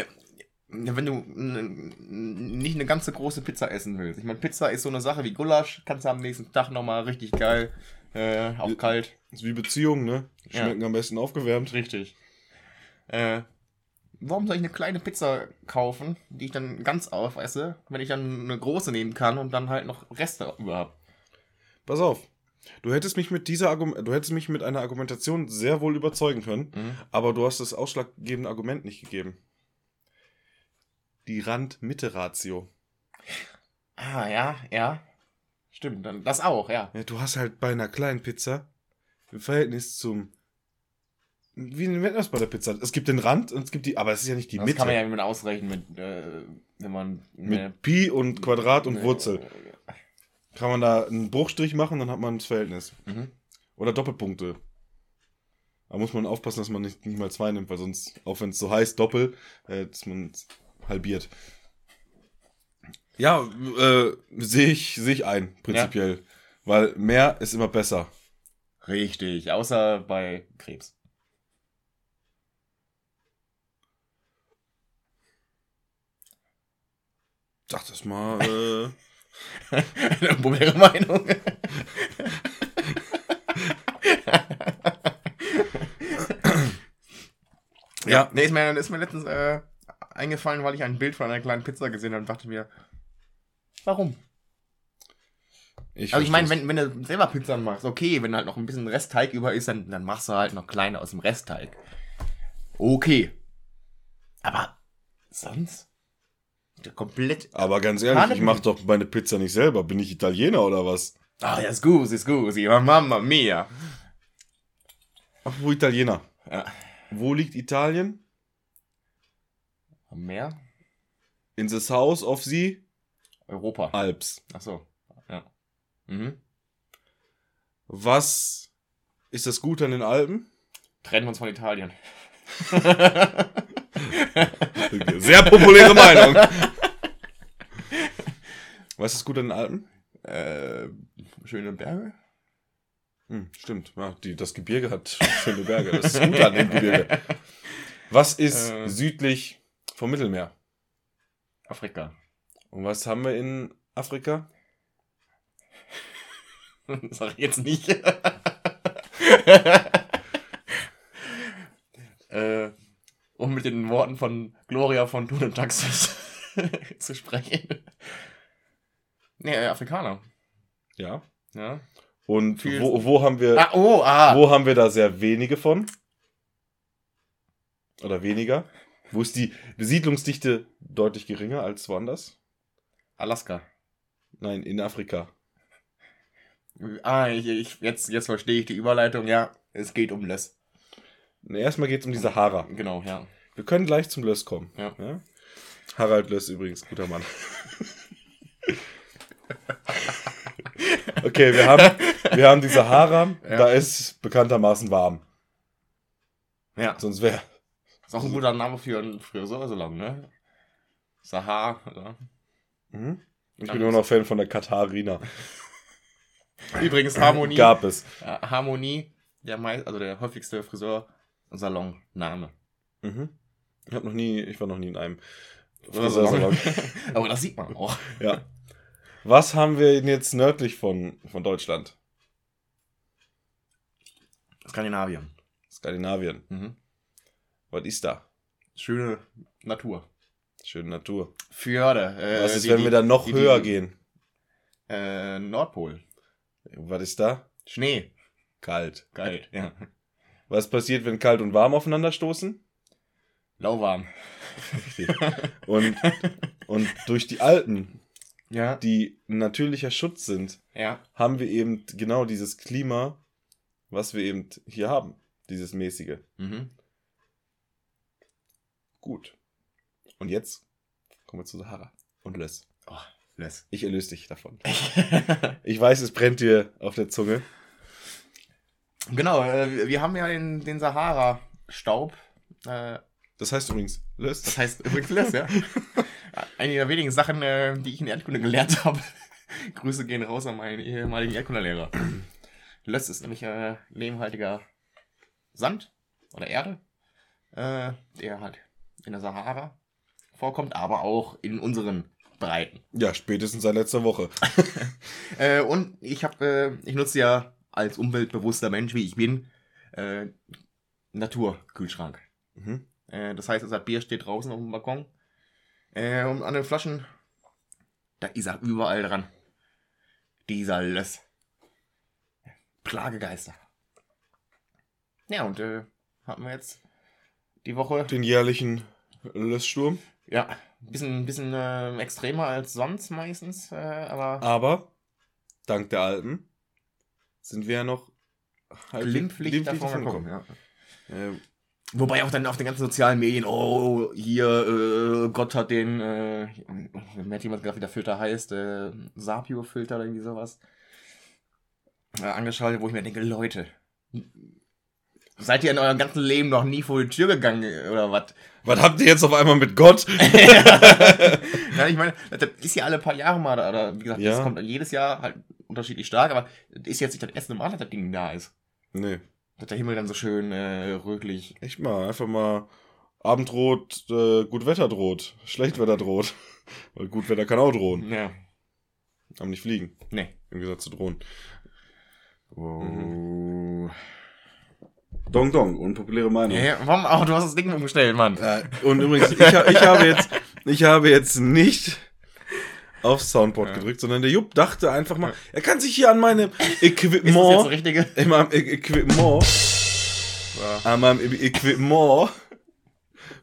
S2: Ja, wenn du nicht eine ganze große Pizza essen willst. Ich meine, Pizza ist so eine Sache wie Gulasch, kannst du am nächsten Tag nochmal richtig geil, äh, auch kalt.
S1: ist wie Beziehungen, ne?
S2: Ja.
S1: Schmecken am besten aufgewärmt.
S2: Richtig. Äh, warum soll ich eine kleine Pizza kaufen, die ich dann ganz aufesse, wenn ich dann eine große nehmen kann und dann halt noch Reste über hab?
S1: Pass auf. Du hättest mich mit dieser Argum du hättest mich mit einer Argumentation sehr wohl überzeugen können,
S2: Mhm.
S1: aber du hast das ausschlaggebende Argument nicht gegeben. Die Rand-Mitte-Ratio.
S2: Ah, ja, ja. Stimmt, dann das auch, ja.
S1: Ja, du hast halt bei einer kleinen Pizza im Verhältnis zum. Wie nennt man das bei der Pizza? Es gibt den Rand und es gibt die. Aber es ist ja nicht die
S2: das
S1: Mitte.
S2: kann man ja mit ausrechnen, mit, äh, wenn man
S1: Mit Pi und Quadrat und
S2: eine-
S1: Wurzel. Kann man da einen Bruchstrich machen, dann hat man das Verhältnis.
S2: Mhm.
S1: Oder Doppelpunkte. Da muss man aufpassen, dass man nicht, nicht mal zwei nimmt, weil sonst, auch wenn es so heißt, Doppel, äh, dass man es halbiert. Ja, äh, sehe ich, seh ich ein, prinzipiell. Weil mehr ist immer besser.
S2: Richtig, außer bei Krebs.
S1: Sag das mal, äh.
S2: Eine populäre Meinung.
S1: Ja.
S2: Nee, ist mir, ist mir letztens äh, eingefallen, weil ich ein Bild von einer kleinen Pizza gesehen habe und dachte mir, warum?
S1: Ich
S2: Also ich meine, wenn, wenn du selber Pizza machst, okay, wenn halt noch ein bisschen Restteig über ist, dann, dann machst du halt noch kleine aus dem Restteig. Okay. Aber sonst? Komplett.
S1: Aber ganz ehrlich, ich
S2: Hanebüchen.
S1: mach doch meine Pizza nicht selber. Bin ich Italiener oder was?
S2: Ah, ja, scusi, scusi, mamma mia.
S1: Apropos Italiener.
S2: Ja.
S1: Wo liegt Italien?
S2: Mehr?
S1: In the south of the
S2: Europa.
S1: Alps.
S2: Ach so. Ja. Mhm.
S1: Was ist das Gute an den Alpen?
S2: Trennen wir uns von Italien.
S1: Sehr populäre Meinung. Was ist gut an den Alpen?
S2: äh, schöne Berge?
S1: Hm, stimmt. Ja, die, das Gebirge hat schöne Berge. Das ist gut an dem Gebirge. Was ist
S2: Äh.
S1: südlich vom Mittelmeer?
S2: Afrika.
S1: Und was haben wir in Afrika?
S2: Sag ich jetzt nicht. äh, um mit den Worten von Gloria von Thun und Taxis zu sprechen. Nee, äh, Afrikaner.
S1: Ja.
S2: Ja.
S1: Und
S2: Viel-
S1: wo, wo haben wir
S2: Ah, oh, ah.
S1: wo haben wir da sehr wenige von? Oder weniger? Wo ist die Besiedlungsdichte deutlich geringer als woanders?
S2: Alaska.
S1: Nein, in Afrika.
S2: Ah, ich, ich, jetzt, jetzt verstehe ich die Überleitung. Ja, es geht um Les.
S1: Erstmal geht es um die Sahara.
S2: Genau, ja.
S1: Wir können gleich zum Löss kommen.
S2: Ja.
S1: Harald Löss übrigens, guter Mann. okay, wir haben, wir haben die Sahara.
S2: Ja.
S1: Da ist bekanntermaßen warm.
S2: Ja.
S1: Sonst wäre.
S2: Ist auch ein guter Name für einen Friseursalon, ne? Sahar. Ja.
S1: Mhm. Ich
S2: Dann
S1: bin nur noch Fan von der Katharina.
S2: Übrigens Harmonie.
S1: Gab es.
S2: Harmonie, der also der häufigste Friseursalon-Name.
S1: Mhm. Ich habe noch nie, ich war noch nie in einem
S2: Friseursalon. Aber das sieht man auch.
S1: ja. Was haben wir denn jetzt nördlich von, von Deutschland?
S2: Skandinavien.
S1: Skandinavien.
S2: Mhm.
S1: Was ist da?
S2: Schöne Natur.
S1: Schöne Natur.
S2: Fjorde. Äh,
S1: Was ist,
S2: die-
S1: wenn wir dann noch
S2: die-
S1: höher
S2: die-
S1: gehen?
S2: Äh, Nordpol.
S1: Was ist da?
S2: Schnee.
S1: Kalt.
S2: Geil, ja.
S1: Was passiert, wenn kalt und warm aufeinander stoßen?
S2: Lauwarm.
S1: Und, und durch die Alpen,
S2: Ja.
S1: die ein natürlicher Schutz sind,
S2: Ja.
S1: haben wir eben genau dieses Klima, was wir eben hier haben. Dieses mäßige.
S2: Mhm.
S1: Gut. Und jetzt kommen wir zu Sahara und Löss.
S2: Oh, Les.
S1: Ich erlöse dich davon. Ich weiß, es brennt dir auf der Zunge.
S2: Genau, äh, wir haben ja den, den Sahara-Staub. Äh,
S1: Das heißt übrigens Löss.
S2: das heißt übrigens Les, ja. Eine der wenigen Sachen, äh, die ich in Erdkunde gelernt habe. Grüße gehen raus an meinen ehemaligen Erdkundelehrer. Löss ist nämlich äh, lehmhaltiger Sand oder Erde, äh, der halt in der Sahara vorkommt, aber auch in unseren Breiten.
S1: Ja, spätestens seit letzter Woche.
S2: Äh, und ich habe, äh, ich nutze ja als umweltbewusster Mensch, wie ich bin, äh, Naturkühlschrank.
S1: Mhm.
S2: Äh, das heißt, das Bier steht draußen auf dem Balkon. Äh, und an den Flaschen, da ist er überall dran. Dieser Löss. Plagegeister. Ja, und äh, hatten wir jetzt die Woche.
S1: Den jährlichen Lösssturm.
S2: Ja, ein bisschen, bisschen äh, extremer als sonst meistens, äh, aber
S1: Aber, dank der Alten, sind wir ja noch halb-
S2: glimpflich
S1: glimpflich
S2: davon
S1: davon
S2: gekommen. Ja.
S1: Äh,
S2: Wobei auch dann auf den ganzen sozialen Medien, oh, hier, äh, Gott hat den, äh, mir hat jemand gesagt, wie der Filter heißt, äh, Sapio-Filter oder irgendwie sowas, äh, angeschaltet, wo ich mir denke, Leute, seid ihr in eurem ganzen Leben noch nie vor die Tür gegangen oder was?
S1: was habt ihr jetzt auf einmal mit Gott?
S2: ja, ich meine, das ist ja alle paar Jahre mal, oder wie gesagt,
S1: Ja.
S2: das kommt jedes Jahr halt unterschiedlich stark, aber ist jetzt nicht das erste Mal, dass das Ding da ist.
S1: nee,
S2: Dass der Himmel dann so schön äh, rötlich.
S1: echt mal. Einfach mal Abendrot, äh, Gutwetter droht. Schlechtwetter droht. Weil Gutwetter kann auch drohen.
S2: Ja,
S1: Aber nicht fliegen.
S2: nee.
S1: Im Gegensatz zu drohen.
S2: Oh.
S1: Dong Dong, unpopuläre Meinung.
S2: Ja, warum? Oh, du hast das Ding umgestellt, Mann.
S1: Äh, und übrigens, ich, ich, habe jetzt, ich habe jetzt nicht auf Soundboard
S2: Ja.
S1: gedrückt, sondern der Jupp dachte einfach mal, er kann sich hier an meinem
S2: Ist das
S1: Equipment, an meinem Equipment,
S2: Ja.
S1: an meinem Equipment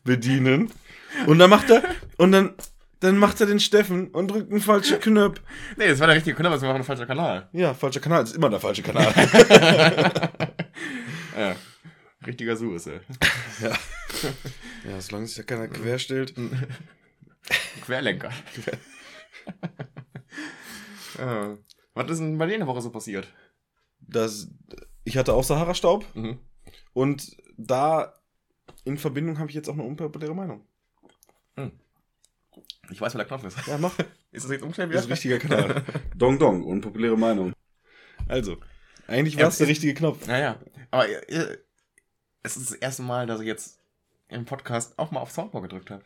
S1: bedienen. Und dann macht er, und dann, dann macht er den Steffen und drückt einen falschen Knopf.
S2: Nee, das war der richtige Knopf, das war ein falscher Kanal.
S1: Ja, falscher Kanal, das ist immer der falsche Kanal.
S2: Ja. Richtiger Suisse.
S1: ja, solange sich da keiner querstellt.
S2: Querlenker. ja. Was ist denn bei dir in der Woche so passiert?
S1: Das, ich hatte auch Sahara-Staub.
S2: Mhm.
S1: Und da in Verbindung habe ich jetzt auch eine unpopuläre Meinung.
S2: Ich weiß, wer der Knopf ist.
S1: Ja, mach.
S2: Ist das jetzt umgestellt
S1: Das ist ein richtiger Kanal. Dong Dong, unpopuläre Meinung. Also, eigentlich war es der richtige Knopf.
S2: Naja, aber äh, es ist das erste Mal, dass ich jetzt im Podcast auch mal auf Soundboard gedrückt habe.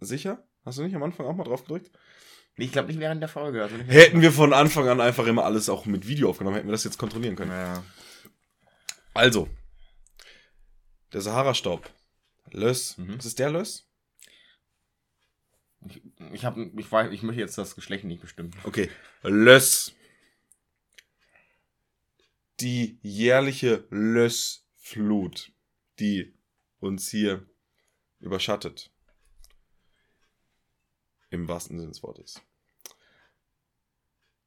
S1: Sicher? Hast du nicht am Anfang auch mal drauf gedrückt?
S2: Ich glaube nicht während der Folge. Also nicht
S1: Hätten wir von Anfang an einfach immer alles auch mit Video aufgenommen, hätten wir das jetzt kontrollieren können.
S2: Ja.
S1: Also, der Sahara-Staub. Löss.
S2: Mhm.
S1: Was ist der Löss?
S2: Ich, ich, hab, ich, weiß, ich möchte jetzt das Geschlecht nicht bestimmen.
S1: Okay. Löss. Die jährliche Lössflut, die uns hier überschattet. Im wahrsten Sinne des Wortes.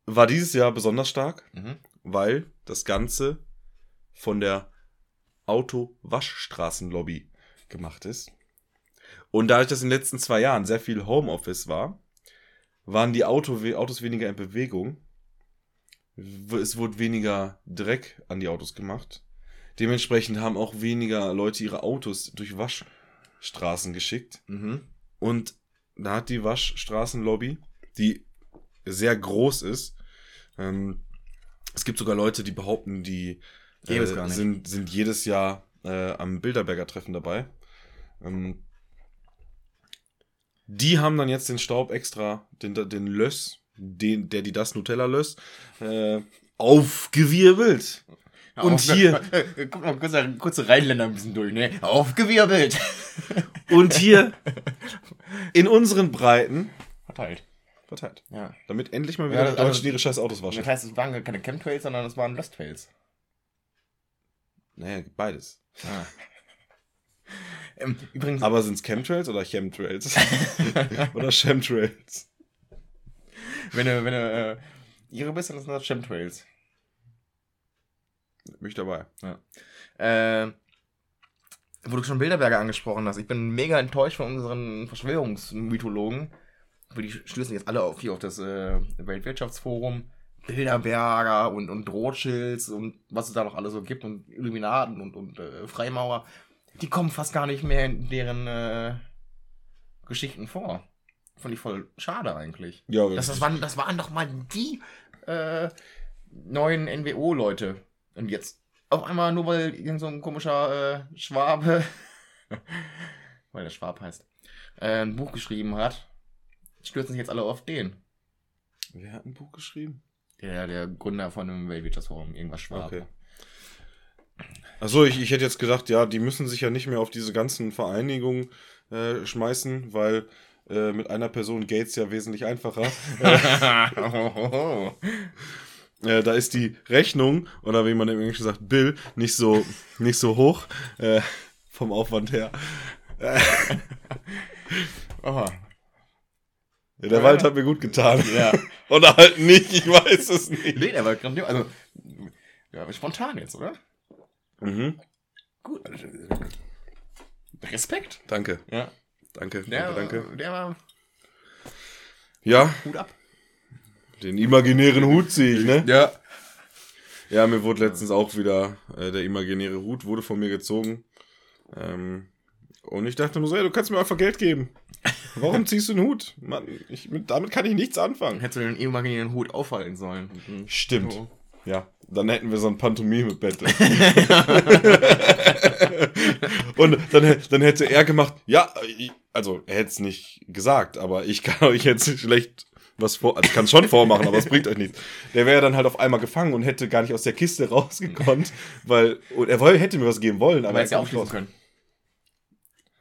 S1: War dieses Jahr besonders stark,
S2: Mhm.
S1: weil das Ganze von der Auto-Waschstraßenlobby gemacht ist. Und dadurch, dass in den letzten zwei Jahren sehr viel Homeoffice war, waren die Auto Autos weniger in Bewegung. Es wurde weniger Dreck an die Autos gemacht. Dementsprechend haben auch weniger Leute ihre Autos durch Waschstraßen geschickt.
S2: Mhm.
S1: Und da hat die Waschstraßenlobby, die sehr groß ist, ähm, es gibt sogar Leute, die behaupten, die äh. Sind, sind jedes Jahr äh, am Bilderberger Treffen dabei. Ähm, die haben dann jetzt den Staub extra, den, den Löss, den, der die das Nutella Löss, äh, aufgewirbelt. Und
S2: Auf-
S1: hier-
S2: Äh, Guck mal, kurz, kurze Rheinländer ein bisschen durch, ne? Aufgewirbelt.
S1: Und hier in unseren Breiten
S2: Verteilt.
S1: Verteilt.
S2: Ja.
S1: Damit endlich mal
S2: Ja,
S1: wieder
S2: das-
S1: die Deutschen
S2: also-
S1: ihre scheiß Autos waschen.
S2: Das heißt, es waren keine Chemtrails, sondern es waren Lusttrails.
S1: Naja, beides.
S2: Ah. ähm, übrigens,
S1: Aber sind es Chemtrails oder Chemtrails? oder Chemtrails?
S2: wenn du, wenn du äh, ihre bist, dann sind das Chemtrails.
S1: Bin ich dabei.
S2: Äh, wo du schon Bilderberger angesprochen hast, ich bin mega enttäuscht von unseren Verschwörungsmythologen. Die schließen jetzt alle auf hier auf das äh, Weltwirtschaftsforum. Bilderberger und, und Rothschilds und was es da noch alles so gibt und Illuminaten und, und äh, Freimaurer. Die kommen fast gar nicht mehr in deren äh, Geschichten vor. Fand ich voll schade eigentlich.
S1: Ja,
S2: Das, das, waren, das waren doch mal die äh, neuen NWO-Leute. Und jetzt auf einmal, nur weil irgend so ein komischer äh, Schwabe, weil der Schwab heißt, äh, ein Buch geschrieben hat, stürzen sich jetzt alle auf den.
S1: Wer hat ein Buch geschrieben?
S2: Der, der Gründer von dem Weltwirtschaftsforum, irgendwas Schwab.
S1: Okay. Achso, ich, ich hätte jetzt gedacht, ja, die müssen sich ja nicht mehr auf diese ganzen Vereinigungen äh, schmeißen, weil äh, mit einer Person geht's ja wesentlich einfacher. äh, da ist die Rechnung, oder wie man im Englischen sagt, Bill, nicht so, nicht so hoch äh, vom Aufwand her.
S2: Aha.
S1: Ja, der Wald hat mir gut getan.
S2: Ja.
S1: Oder halt nicht, ich weiß es nicht.
S2: Nee, der war grandios. Also, ja, spontan jetzt, oder?
S1: Mhm.
S2: Gut. Respekt.
S1: Danke,
S2: Ja.
S1: danke,
S2: Der,
S1: danke, danke.
S2: der war
S1: Ja,
S2: Hut ab.
S1: den imaginären Hut ziehe ich, ne?
S2: Ja.
S1: Ja, mir wurde letztens auch wieder äh, der imaginäre Hut wurde von mir gezogen. Ähm, und ich dachte nur so, ey, du kannst mir einfach Geld geben. Warum ziehst du einen Hut? Mann, ich, mit, damit kann ich nichts anfangen.
S2: Hättest du den imaginären Hut aufhalten sollen.
S1: Stimmt.
S2: So.
S1: Ja, dann hätten wir so ein Pantomime-Battle. und dann, dann hätte er gemacht, ja, also er hätte es nicht gesagt, aber ich kann euch jetzt schlecht was vor, also ich kann es schon vormachen, aber es bringt euch nichts. Der wäre dann halt auf einmal gefangen und hätte gar nicht aus der Kiste rausgekonnt, weil, und er woll, hätte mir was geben wollen, aber er
S2: hättest ja
S1: ja
S2: aufschließen können.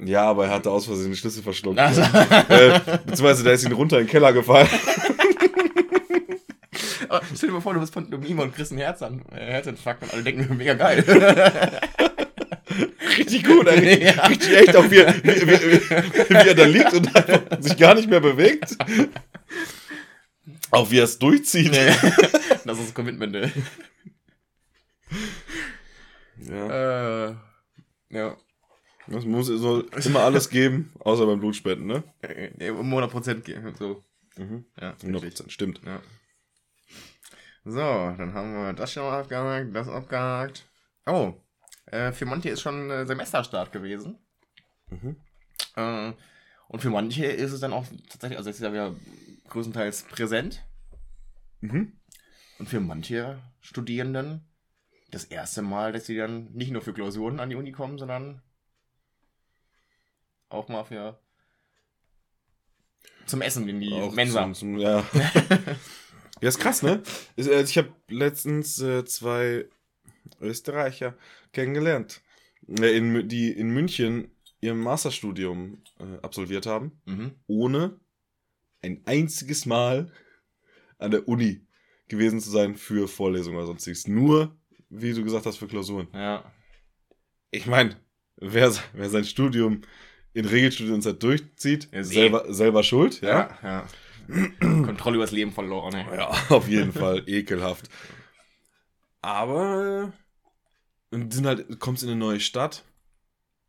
S1: Ja, aber er hatte aus Versehen den Schlüssel verschluckt.
S2: Also,
S1: äh, beziehungsweise der ist ihn runter in den Keller gefallen.
S2: aber stell dir mal vor, du bist Pantomime und kriegst einen Herzan äh, Herzinfarkt und alle denken, mega geil.
S1: Richtig gut, ey.
S2: Ja.
S1: Richtig echt, auch wie, er- wie, wie, wie er da liegt und sich gar nicht mehr bewegt. Auch wie er es durchzieht.
S2: das ist Commitment, ey.
S1: Ja,
S2: Äh, ja.
S1: Das muss, es soll immer alles geben, außer beim Blutspenden, ne?
S2: Äh, Um 100% gehen. So.
S1: Mhm.
S2: Ja,
S1: 100%, stimmt.
S2: Ja. So, dann haben wir das schon mal abgehakt, das abgehakt. Oh, äh, für manche ist schon äh, Semesterstart gewesen.
S1: Mhm.
S2: Äh, und für manche ist es dann auch tatsächlich, also es ist ja wieder größtenteils präsent.
S1: Mhm.
S2: Und für manche Studierenden das erste Mal, dass sie dann nicht nur für Klausuren an die Uni kommen, sondern auch mal für zum Essen in die
S1: Auch
S2: Mensa.
S1: zum- zum- ja. ja, ist krass, ne? Äh, Ich habe letztens äh, zwei Österreicher kennengelernt, äh, in, die in München ihr Masterstudium äh, absolviert haben,
S2: Mhm.
S1: ohne ein einziges Mal an der Uni gewesen zu sein für Vorlesungen oder sonstiges. Nur, wie du gesagt hast, für Klausuren.
S2: Ja.
S1: Ich meine, wer, wer sein Studium in Regelstudienzeit durchzieht,
S2: Ja,
S1: selber, selber schuld, ja?
S2: Ja, ja. Kontrolle übers Leben verloren, ey.
S1: Ja, auf jeden Fall ekelhaft. Aber äh, sind halt, kommst in eine neue Stadt,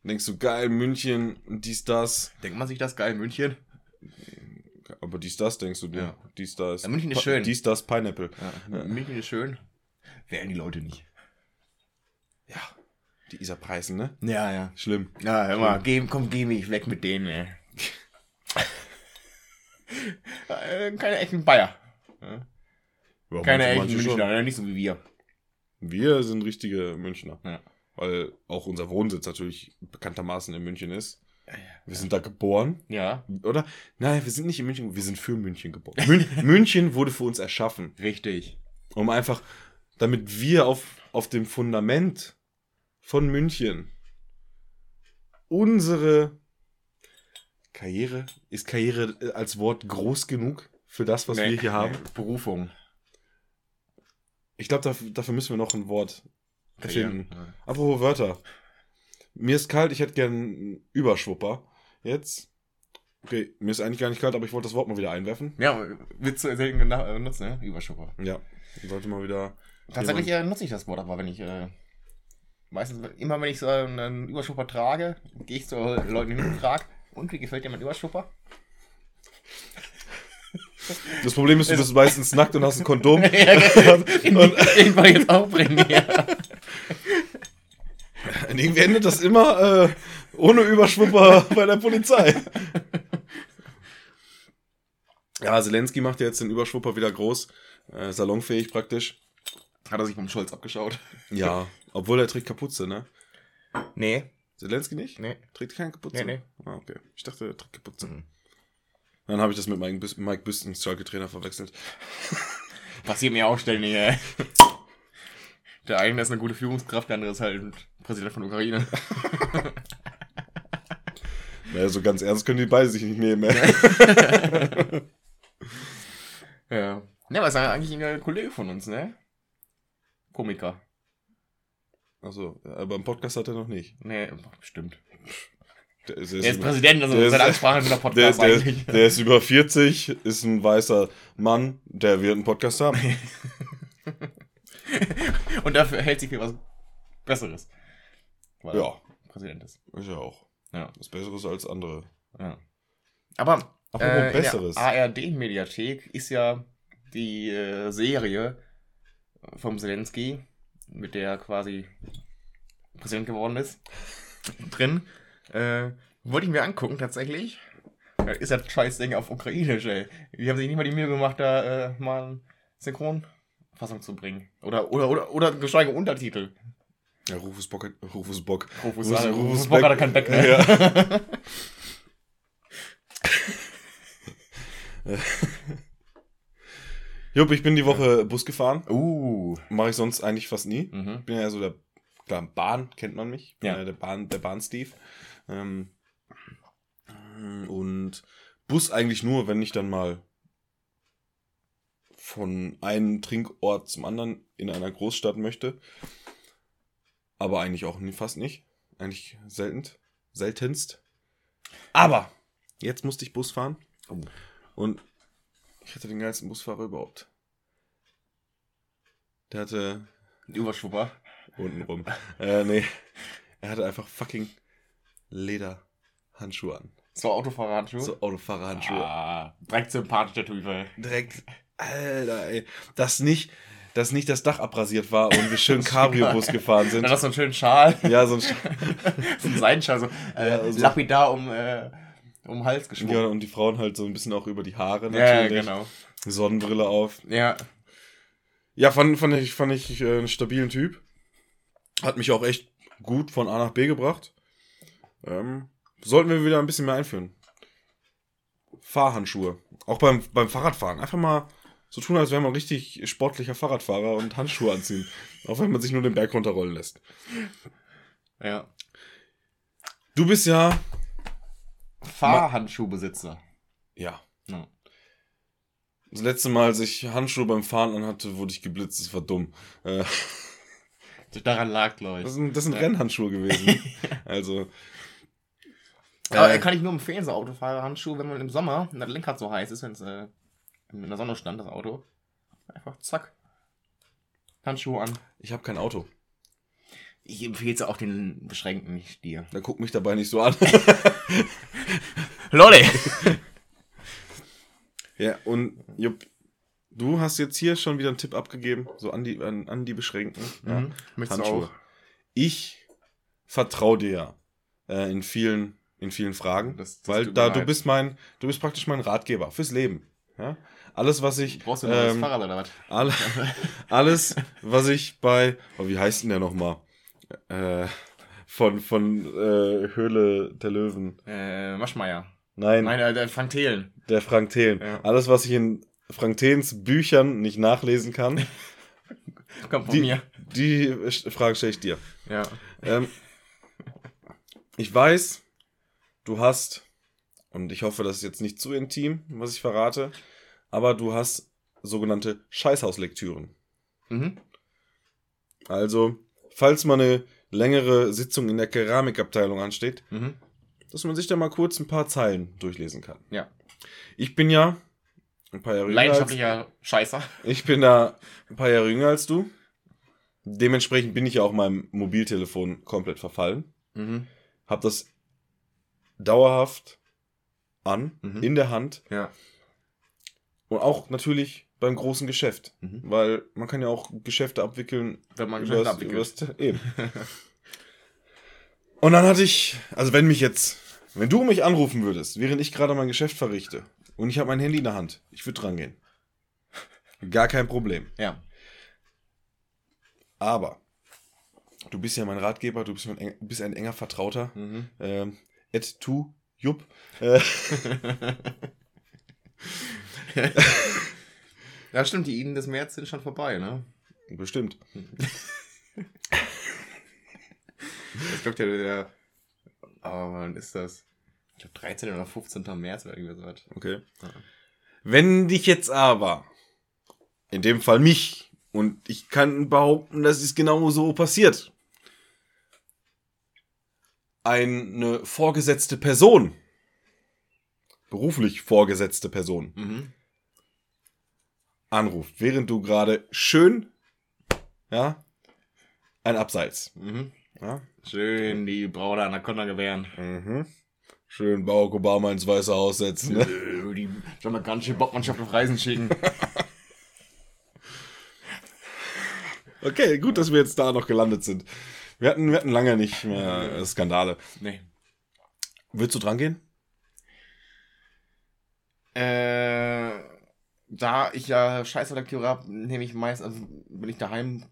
S1: denkst du, geil, München, dies, das.
S2: Denkt man sich das geil, München?
S1: Aber dies, das denkst du dir.
S2: Ja.
S1: Dies, das.
S2: Ja, München ist schön.
S1: Dies, das, Pineapple.
S2: Ja. München ist schön. Wären die Leute nicht.
S1: Ja, die Isar-Preisen, ne?
S2: Ja, ja.
S1: Schlimm.
S2: Ja, hör mal, geh, komm, geh mich weg mit denen, ey. Keine echten Bayer. Ja.
S1: Ja,
S2: Keine echten
S1: manche schon.
S2: Münchner, nicht so wie wir.
S1: Wir sind richtige Münchner.
S2: Ja.
S1: Weil auch unser Wohnsitz natürlich bekanntermaßen in München ist. Wir sind da geboren.
S2: Ja,
S1: Oder? Nein, wir sind nicht in München, wir sind für München geboren. Mün München wurde für uns erschaffen.
S2: richtig.
S1: Um einfach, damit wir auf, auf dem Fundament von München unsere Karriere, ist Karriere äh, als Wort groß genug für das, was
S2: Nee,
S1: wir hier haben?
S2: nee, Berufung.
S1: Ich glaube, dafür, dafür müssen wir noch ein Wort erfinden.
S2: Ja.
S1: Apropos Wörter. Mir ist kalt, ich hätte gern einen Überschwupper. Jetzt. Okay, mir ist eigentlich gar nicht kalt, aber ich wollte das Wort mal wieder einwerfen.
S2: Ja, willst du selten gena- äh, nutzen, ne? Überschupper.
S1: Ja, sollte mal wieder.
S2: Tatsächlich äh, nutze ich das Wort aber, wenn ich, äh, meistens, immer wenn ich so einen Überschupper trage, gehe ich zu Leuten hin und frage, und wie gefällt dir mein Überschupper?
S1: Das Problem ist, du bist meistens nackt und hast ein Kondom.
S2: den,
S1: Und-
S2: den wir jetzt auch bringen, ja.
S1: Irgendwie endet das immer äh, ohne Überschwupper bei der Polizei. Ja, Zelensky macht ja jetzt den Überschwupper wieder groß. Äh, salonfähig praktisch.
S2: Hat er sich vom Scholz abgeschaut?
S1: Ja, obwohl er trägt Kapuze, ne?
S2: Nee.
S1: Zelensky nicht?
S2: Nee.
S1: Trägt keine Kapuze?
S2: Nee, nee.
S1: Ah, okay. Ich dachte, er trägt Kapuze.
S2: Mhm.
S1: Dann habe ich das mit Mike, Bis Mike Büstens Schalke-Trainer verwechselt.
S2: Passiert mir auch ständig, ey. Der eine ist eine gute Führungskraft, der andere ist halt Präsident von Ukraine.
S1: Naja, so ganz ernst können die beide sich nicht nehmen. Ey.
S2: Ja. Ne, aber ist ja eigentlich ein Kollege von uns, ne? Komiker.
S1: Achso, aber im Podcast hat er noch nicht.
S2: Ne, bestimmt.
S1: Der ist,
S2: Er ist
S1: über-
S2: Präsident, also
S1: der ist-
S2: seine Ansprache der
S1: der,
S2: Podcast
S1: ist, der,
S2: eigentlich.
S1: ist, der ist über 40, ist ein weißer Mann, der wird einen Podcast haben.
S2: Und dafür hält sich für was Besseres. Weil
S1: Ja,
S2: Präsident ist.
S1: ist ja auch.
S2: Ja.
S1: Was Besseres als andere.
S2: ja. Aber äh,
S1: Besseres.
S2: in der ARD-Mediathek ist ja die äh, Serie vom Zelensky, mit der er quasi Präsident geworden ist, drin. Äh, wollte ich mir angucken, tatsächlich. Da ist das Scheißding auf Ukrainisch, ey. Die haben sich nicht mal die Mühe gemacht, da äh, mal eine Synchronfassung zu bringen. Oder, oder, oder, oder geschweige Untertitel.
S1: Ja, Rufus Bock, hat- Rufus Bock.
S2: Rufus,
S1: Rufus-
S2: Rufus,
S1: Rufus
S2: Bock
S1: Beck-
S2: hat kein Beck mehr.
S1: Ja. Jupp, ich bin die Woche Bus gefahren.
S2: Uh.
S1: Mache ich sonst eigentlich fast nie.
S2: Mhm.
S1: Ich bin ja so der, klar, Bahn kennt man mich. Ich bin
S2: Ja.
S1: ja der Bahn, der Bahn-Steve. Ähm, und Bus eigentlich nur, wenn ich dann mal von einem Trinkort zum anderen in einer Großstadt möchte. Aber eigentlich auch nie, fast nicht. Eigentlich selten, seltenst. Aber jetzt musste ich Bus fahren.
S2: Oh.
S1: Und ich hatte den geilsten Busfahrer überhaupt. Der hatte
S2: Überschwupper.
S1: unten rum. äh, nee. Er hatte einfach fucking Lederhandschuhe an.
S2: So Autofahrerhandschuhe.
S1: So Autofahrerhandschuhe.
S2: Ah, direkt sympathisch, der Typ.
S1: Direkt, Alter, ey. Dass nicht, dass nicht das Dach abrasiert war und wir schön Cabrio-Bus gefahren sind.
S2: Dann hast du einen schönen Schal.
S1: Ja, so ein
S2: so ein Seidenschal, so, äh,
S1: Ja, so-
S2: lapidar um, äh, um den Hals geschwungen.
S1: ja, und die Frauen halt so ein bisschen auch über die Haare
S2: Ja,
S1: natürlich.
S2: genau.
S1: Sonnenbrille auf.
S2: Ja,
S1: Ja, fand, fand ich, fand ich äh, einen stabilen Typ. Hat mich auch echt gut von A nach B gebracht. Ähm, sollten wir wieder ein bisschen mehr einführen. Fahrhandschuhe. Auch beim, beim Fahrradfahren. Einfach mal so tun, als wäre man richtig sportlicher Fahrradfahrer und Handschuhe anziehen. Auch wenn man sich nur den Berg runterrollen lässt.
S2: ja.
S1: Du bist ja.
S2: Fahrhandschuhbesitzer.
S1: Ja.
S2: Ja.
S1: Das letzte Mal, als ich Handschuhe beim Fahren anhatte, wurde ich geblitzt. Das war dumm. Äh,
S2: Daran lag, glaube ich.
S1: das sind, das sind
S2: Ja.
S1: Rennhandschuhe gewesen. also.
S2: Aber
S1: äh,
S2: kann ich nur empfehlen, so Autofahrerhandschuhe, wenn man im Sommer, und das Lenkrad so heiß ist, wenn es äh, in der Sonne stand, das Auto. Einfach zack. Handschuhe an.
S1: ich habe kein Auto.
S2: Ich empfehle es auch den Beschränkten, nicht dir.
S1: Da guck mich dabei nicht so an.
S2: Lolli!
S1: ja, und Jupp, du hast jetzt hier schon wieder einen Tipp abgegeben, so an die, an, an die Beschränkten. Ja.
S2: Mhm. Du
S1: Handschuhe.
S2: auch?
S1: Ich vertraue dir ja äh, in vielen, in vielen Fragen,
S2: Das- das
S1: weil da du bist mein, du bist praktisch mein Ratgeber fürs Leben. Ja? Alles, was ich,
S2: Brauchst du ein
S1: ähm,
S2: Fahrrad oder was?
S1: alle, alles, was ich bei, oh, wie heißt denn der nochmal? Äh, von, von äh, Höhle der Löwen.
S2: Äh, Maschmeier.
S1: Nein,
S2: Nein, äh, der Frank Thelen.
S1: der Frank Thelen.
S2: Ja.
S1: Alles, was ich in Frank Thelens Büchern nicht nachlesen kann,
S2: Kommt von
S1: die,
S2: mir.
S1: die Frage stelle ich dir.
S2: Ja.
S1: Ähm, ich weiß, du hast, und ich hoffe, das ist jetzt nicht zu intim, was ich verrate, aber du hast sogenannte Scheißhauslektüren.
S2: Mhm.
S1: Also, falls mal eine längere Sitzung in der Keramikabteilung ansteht,
S2: Mhm.
S1: dass man sich da mal kurz ein paar Zeilen durchlesen kann.
S2: Ja.
S1: Ich bin ja ein paar Jahre jünger als,
S2: Leidenschaftlicher Scheißer.
S1: ich bin da ein paar Jahre jünger als du. Dementsprechend bin ich ja auch meinem Mobiltelefon komplett verfallen.
S2: Mhm.
S1: Hab das dauerhaft an,
S2: Mhm.
S1: in der Hand
S2: Ja.
S1: und auch natürlich beim großen Geschäft.
S2: Mhm.
S1: Weil man kann ja auch Geschäfte abwickeln.
S2: Wenn man Geschäfte abwickelt.
S1: übers- eben. und dann hatte ich, also wenn mich jetzt, wenn du mich anrufen würdest, während ich gerade mein Geschäft verrichte und ich habe mein Handy in der Hand, ich würde dran gehen. Gar kein Problem.
S2: Ja.
S1: Aber Du bist ja mein Ratgeber, du bist, mein bist ein enger Vertrauter.
S2: Mhm.
S1: Ähm, Ed tu, Jupp. Äh,
S2: ja, stimmt, die Iden des März sind schon vorbei, ne?
S1: bestimmt.
S2: Das glaubt ja der. Aber wann ist das? Ich glaube 13. oder 15. März oder irgendwie sowas.
S1: Okay.
S2: Ja.
S1: Wenn dich jetzt aber, in dem Fall mich, und ich kann behaupten, das ist genau so passiert, eine vorgesetzte Person, beruflich vorgesetzte Person,
S2: Mhm.
S1: Anruft, während du gerade schön, ja, ein Abseits,
S2: Mhm.
S1: ja,
S2: Schön die braune Anaconda gewähren.
S1: mhm. schön Barack Obama ins Weiße Haus setzen, ne?
S2: Die jamaikanische Bockmannschaft auf Reisen schicken.
S1: Okay, gut, dass wir jetzt da noch gelandet sind. Wir hatten, wir hatten lange nicht mehr äh, Skandale.
S2: nee.
S1: Willst du dran gehen?
S2: Äh, da ich ja Scheißlektüre habe, nehme ich meist, also wenn ich daheim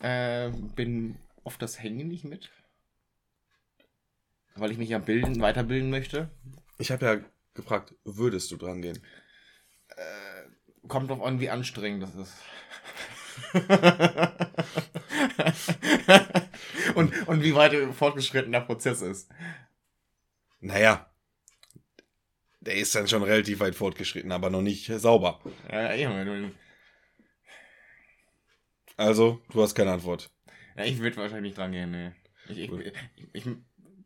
S2: äh, bin, oft das Handy nicht mit. Weil ich mich ja bilden, weiterbilden möchte.
S1: Ich habe ja gefragt, würdest du dran gehen?
S2: Kommt drauf an, wie anstrengend das ist. und, und wie weit fortgeschritten der Prozess ist.
S1: Naja, der ist dann schon relativ weit fortgeschritten, aber noch nicht sauber. Also, du hast keine Antwort.
S2: Ja, ich würde wahrscheinlich nicht dran gehen, nee. Ich, ich, ich, ich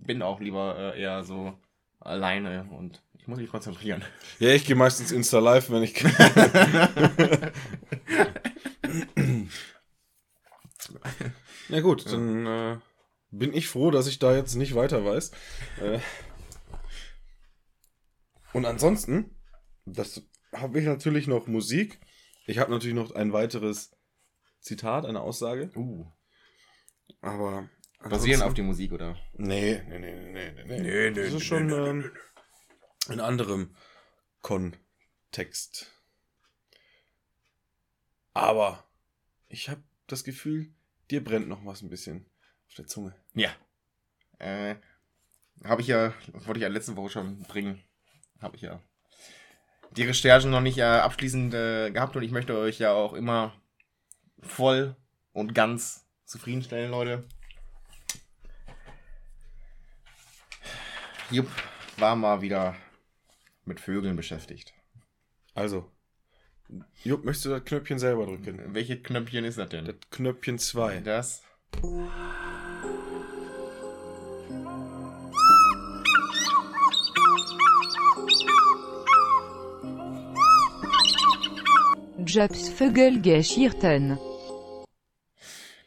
S2: bin auch lieber äh, eher so alleine und ich muss mich konzentrieren.
S1: Ja, ich gehe meistens Insta Live, wenn ich kann. ja gut, dann äh, bin ich froh, dass ich da jetzt nicht weiter weiß. Äh, und ansonsten, das habe ich natürlich noch Musik. Ich habe natürlich noch ein weiteres Zitat, eine Aussage.
S2: Uh.
S1: Aber
S2: Basieren auf die Musik, oder?
S1: Nee, nee, nee, nee, nee, nee.
S2: Nee, nee,
S1: Das ist
S2: nee,
S1: schon
S2: nee, nee,
S1: ähm, in anderem Kontext. Aber ich habe das Gefühl, dir brennt noch was ein bisschen auf der Zunge.
S2: Ja. Äh, habe ich ja, wollte ich ja letzte Woche schon bringen. Habe ich ja die Recherchen noch nicht äh, abschließend äh, gehabt und ich möchte euch ja auch immer voll und ganz zufriedenstellen, Leute. Jupp war mal wieder mit Vögeln beschäftigt.
S1: Also, Jupp, möchtest du das Knöpfchen selber drücken?
S2: Welches Knöpfchen ist das denn?
S1: Das Knöpfchen 2.
S2: Das.
S4: Jobs Vögelgeschichten.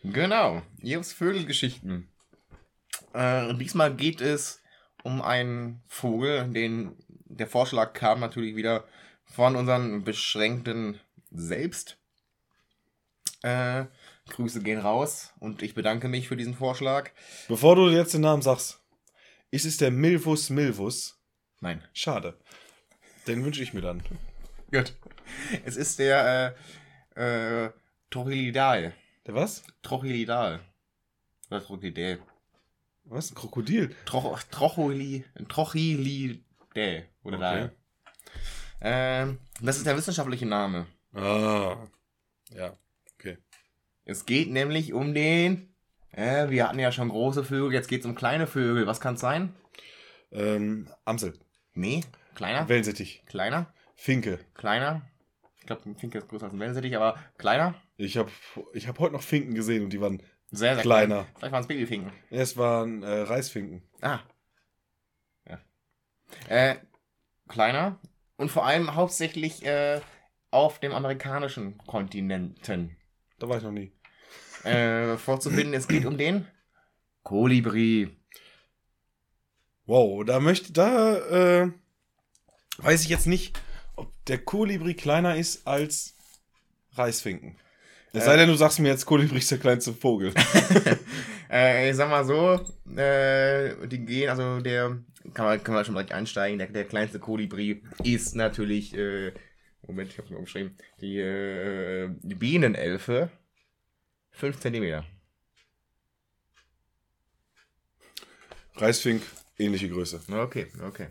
S2: Genau, Jobs Vögelgeschichten. Äh, diesmal geht es um einen Vogel, den der Vorschlag kam natürlich wieder von unseren beschränkten Selbst. Äh, Grüße gehen raus und ich bedanke mich für diesen Vorschlag.
S1: Bevor du jetzt den Namen sagst, ist es der Milvus Milvus?
S2: Nein.
S1: Schade. Den wünsche ich mir dann.
S2: Gut. Es ist der äh, äh, Trochilidal.
S1: Der was?
S2: Trochilidal. Oder Trochilidal.
S1: Was? Ein Krokodil?
S2: Troch, Trochili, Trochilidä oder
S1: Okay.
S2: da. Ähm, das ist der wissenschaftliche Name.
S1: Ah. Ja. Okay.
S2: Es geht nämlich um den. Äh, wir hatten ja schon große Vögel, jetzt geht es um kleine Vögel. Was kann es sein?
S1: Ähm, Amsel.
S2: Nee, kleiner.
S1: Wellensittich.
S2: Kleiner.
S1: Finke.
S2: Kleiner. Ich glaube, ein Finke ist größer als ein Wellensittich, aber kleiner.
S1: Ich habe ich hab heute noch Finken gesehen und die waren.
S2: Sehr, sehr
S1: Kleiner.
S2: klein. Vielleicht waren es Babyfinken.
S1: Es waren äh, Reisfinken.
S2: Ah. Ja. Äh, kleiner. Und vor allem hauptsächlich äh, auf dem amerikanischen Kontinenten.
S1: Da war ich noch nie.
S2: äh, vorzufinden. Es geht um den Kolibri.
S1: Wow, da möchte, da äh, weiß ich jetzt nicht, ob der Kolibri kleiner ist als Reisfinken. Es
S2: Äh.
S1: sei denn, du sagst mir jetzt, Kolibri ist der kleinste Vogel.
S2: Äh, ich sag mal so, äh, die gehen, also der, kann man, kann man schon direkt einsteigen, der, der kleinste Kolibri ist natürlich, äh, Moment, ich hab's mir umgeschrieben, die, äh, die Bienenelfe, 5 Zentimeter.
S1: Reisfink, ähnliche Größe.
S2: Okay, okay.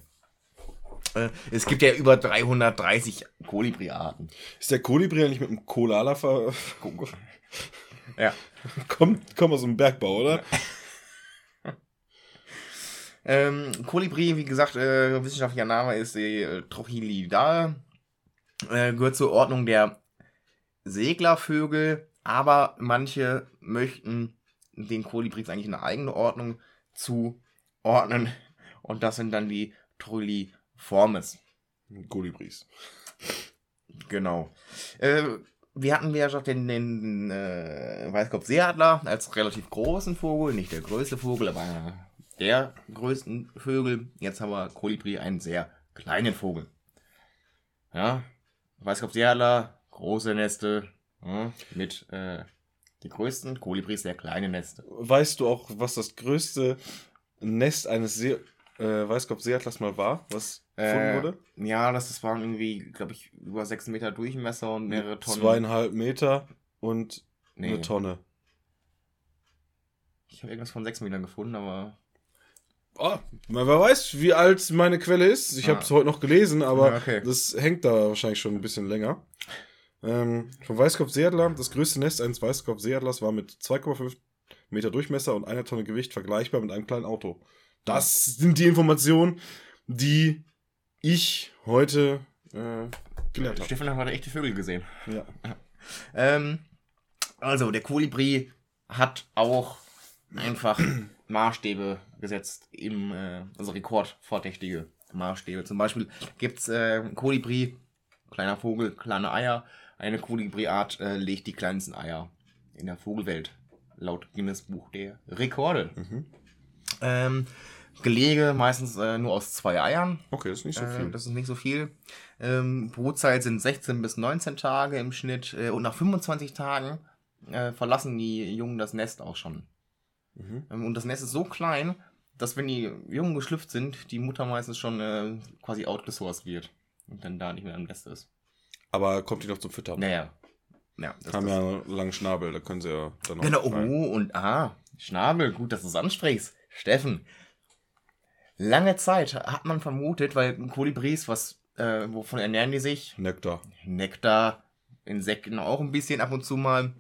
S2: Es gibt ja über 330 Kolibri-Arten.
S1: Ist der Kolibri eigentlich mit dem Kolala ver...
S2: Ja.
S1: kommt, kommt aus dem Bergbau, oder?
S2: Ähm, Kolibri, wie gesagt, äh, wissenschaftlicher Name ist äh, Trochilidae. Äh, gehört zur Ordnung der Seglervögel, aber manche möchten den Kolibris eigentlich in eine eigene Ordnung zuordnen. Und das sind dann die Trilliformes.
S1: Kolibris.
S2: Genau. Äh, wir hatten ja schon den, den äh, Weißkopfseeadler als relativ großen Vogel, nicht der größte Vogel, aber einer der größten Vögel. Jetzt haben wir Kolibri, einen sehr kleinen Vogel. Ja, Weißkopfseeadler, große Neste, ja, mit äh, die größten Kolibris sehr kleine Neste.
S1: Weißt du auch, was das größte Nest eines See äh, Weißkopf-Seeatlas mal war, was gefunden
S2: Äh,
S1: wurde?
S2: Ja, das, das waren irgendwie, glaube ich, über 6 Meter Durchmesser und mehrere Tonnen.
S1: Zweieinhalb Meter und
S2: Nee,
S1: eine Tonne.
S2: ich habe irgendwas von 6 Metern gefunden, aber
S1: Oh, wer weiß, wie alt meine Quelle ist. Ich
S2: Ah.
S1: habe es heute noch gelesen, aber
S2: Ja, okay.
S1: das hängt da wahrscheinlich schon ein bisschen länger. Ähm, vom Weißkopf-Seeadler, das größte Nest eines Weißkopf-Seeadlers war mit 2,5 Meter Durchmesser und einer Tonne Gewicht vergleichbar mit einem kleinen Auto. Das sind die Informationen, die ich heute äh, gelernt habe.
S2: Stefan hat heute echte Vögel gesehen.
S1: Ja.
S2: Ähm, also, der Kolibri hat auch einfach Maßstäbe gesetzt, im, äh, also rekordverdächtige Maßstäbe. Zum Beispiel gibt es äh, Kolibri, kleiner Vogel, kleine Eier. Eine Kolibri-Art äh, legt die kleinsten Eier in der Vogelwelt, laut Guinness Buch der Rekorde.
S1: Mhm.
S2: Ähm, Gelege meistens äh, nur aus zwei Eiern.
S1: Okay, das ist nicht so
S2: Äh,
S1: viel.
S2: das ist nicht so viel. Ähm, Brutzeit sind 16 bis 19 Tage im Schnitt. Äh, und nach 25 Tagen äh, verlassen die Jungen das Nest auch schon.
S1: Mhm.
S2: Ähm, und das Nest ist so klein, dass wenn die Jungen geschlüpft sind, die Mutter meistens schon äh, quasi outgesourced wird. Und dann da nicht mehr im Nest ist.
S1: Aber kommt die noch zum Füttern?
S2: Naja. Ja, das,
S1: Haben
S2: das,
S1: ja einen langen Schnabel, da können sie ja dann noch.
S2: Genau,
S1: rein.
S2: oh, und ah, Schnabel, gut, dass du es ansprichst. Steffen. Lange Zeit hat man vermutet, weil Kolibris, was, äh, wovon ernähren die sich?
S1: Nektar.
S2: Nektar, Insekten auch ein bisschen ab und zu mal.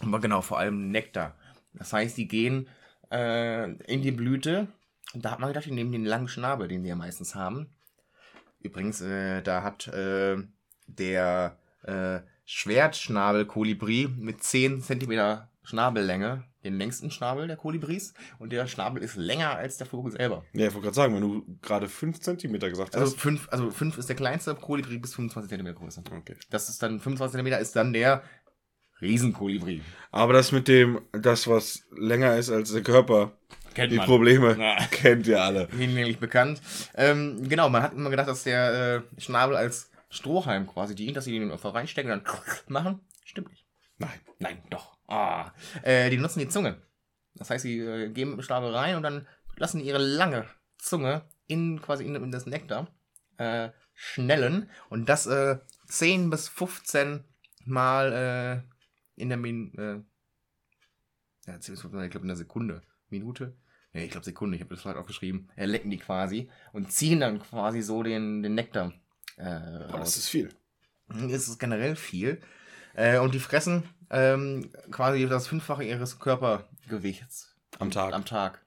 S2: Aber genau, vor allem Nektar. Das heißt, die gehen äh, in die Blüte. Und da hat man gedacht, die nehmen den langen Schnabel, den die ja meistens haben. Übrigens, äh, da hat äh, der äh, Schwertschnabel-Kolibri mit 10 cm Schnabellänge den längsten Schnabel der Kolibris. Und der Schnabel ist länger als der Vogel selber.
S1: Ja, ich wollte gerade sagen, wenn du gerade 5 cm gesagt
S2: Also
S1: hast.
S2: 5 also fünf ist der kleinste Kolibri bis 25 cm Größe.
S1: Okay.
S2: Das ist dann 25 cm ist dann der Riesenkolibri.
S1: Aber das mit dem, das, was länger ist als der Körper,
S2: Kennt
S1: die Probleme,
S2: Ja.
S1: kennt ihr alle.
S2: Hinlänglich bekannt. Ähm, genau, man hat immer gedacht, dass der äh, Schnabel als Strohhalm quasi dient, dass sie den einfach reinstecken und dann machen. Stimmt nicht.
S1: Nein.
S2: Nein, doch. Ah. Äh, die nutzen die Zunge. Das heißt, sie äh, gehen mit dem Schnabel rein und dann lassen ihre lange Zunge in quasi in, in das Nektar äh, schnellen und das äh, 10 bis 15 Mal äh, in der Min äh, ja, 10 bis 15 Mal, ich glaube in der Sekunde. Minute? Nee, ich glaube Sekunde, ich habe das falsch aufgeschrieben. Äh, lecken die quasi und ziehen dann quasi so den, den Nektar äh, raus.
S1: das ist viel.
S2: Es ist generell viel. Äh, und die fressen ähm, quasi das Fünffache ihres Körpergewichts
S1: Am Tag.
S2: am Tag.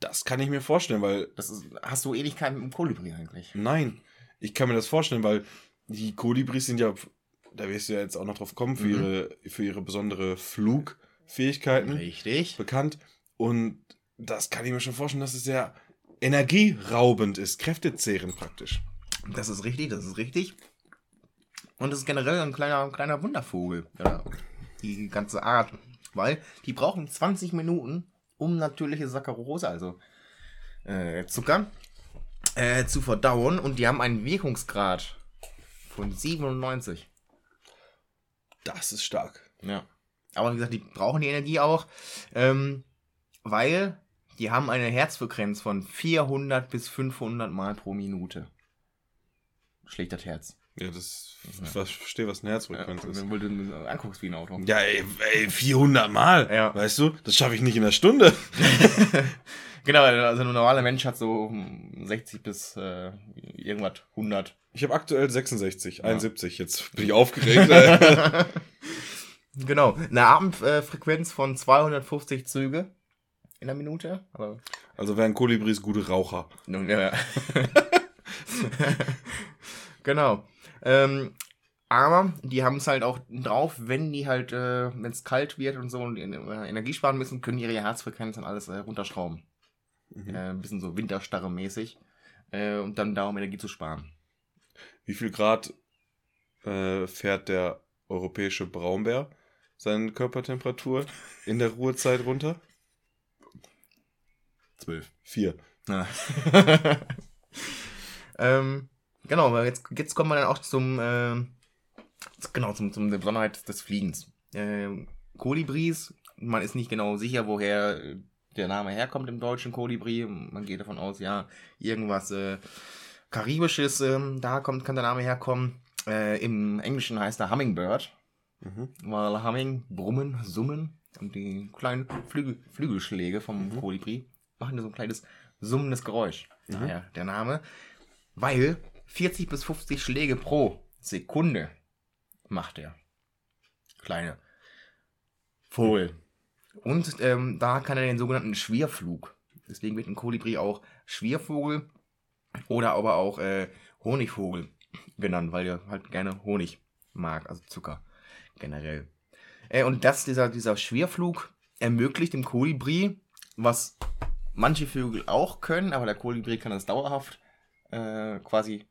S1: Das kann ich mir vorstellen, weil.
S2: Das ist, hast du Ähnlichkeit mit dem Kolibri eigentlich.
S1: Nein, ich kann mir das vorstellen, weil die Kolibris sind ja, da wirst du ja jetzt auch noch drauf kommen, für,
S2: Mhm.
S1: ihre, für ihre besondere Flugfähigkeiten
S2: Richtig.
S1: bekannt. Und das kann ich mir schon vorstellen, dass es sehr energieraubend ist, kräftezehrend praktisch.
S2: Das ist richtig, das ist richtig. Und es ist generell ein kleiner, kleiner Wundervogel. Ja, die ganze Art. Weil die brauchen 20 Minuten, um natürliche Saccharose, also äh, Zucker, äh, zu verdauen. Und die haben einen Wirkungsgrad von 97.
S1: Das ist stark.
S2: Ja. Aber wie gesagt, die brauchen die Energie auch, ähm, weil die haben eine Herzfrequenz von 400 bis 500 Mal pro Minute. Schlägt das Herz.
S1: Ja, das, ich verstehe, was ein Herzfrequenz ist.
S2: Wenn du anguckst wie ein Auto.
S1: Ja, ey, ey 400 Mal.
S2: Ja.
S1: Weißt du, das schaffe ich nicht in einer Stunde.
S2: Genau, also ein normaler Mensch hat so hm, 60 bis äh, irgendwas 100.
S1: Ich habe aktuell 66,
S2: Ja.
S1: 71. Jetzt bin ich aufgeregt.
S2: Genau, eine Abendfrequenz von 250 Züge in der Minute. Aber
S1: also wären Kolibris gute Raucher.
S2: Nun, ja. genau. Ähm, aber die haben es halt auch drauf, wenn die halt, äh, wenn es kalt wird und so und äh, Energie sparen müssen, können die ihre Herzfrequenz und alles äh, runterschrauben.
S1: Mhm.
S2: Äh, ein bisschen so Winterstarre mäßig. Äh, und dann darum Energie zu sparen.
S1: Wie viel Grad äh, fährt der europäische Braunbär seine Körpertemperatur in der Ruhezeit runter?
S2: Zwölf.
S1: Vier.
S2: Ja. ähm, genau, aber jetzt, jetzt kommen wir dann auch zum, ähm, genau, zum, zum der Besonderheit des Fliegens. Ähm, Kolibris, man ist nicht genau sicher, woher äh, der Name herkommt im deutschen Kolibri. Man geht davon aus, ja, irgendwas äh, Karibisches, ähm, da kommt, kann der Name herkommen. Äh, Im Englischen heißt er Hummingbird,
S1: Mhm.
S2: weil Humming, Brummen, Summen und die kleinen Flügel, Flügelschläge vom Kolibri machen so ein kleines summendes Geräusch. Daher der Name. Weil 40 bis 50 Schläge pro Sekunde macht er. Kleine Vogel. Und ähm, da kann er den sogenannten Schwirrflug. Deswegen wird ein Kolibri auch Schwirrvogel oder aber auch äh, Honigvogel genannt, weil er halt gerne Honig mag, also Zucker generell. Äh, und das, dieser, dieser Schwirrflug ermöglicht dem Kolibri, was manche Vögel auch können, aber der Kolibri kann es dauerhaft äh, quasi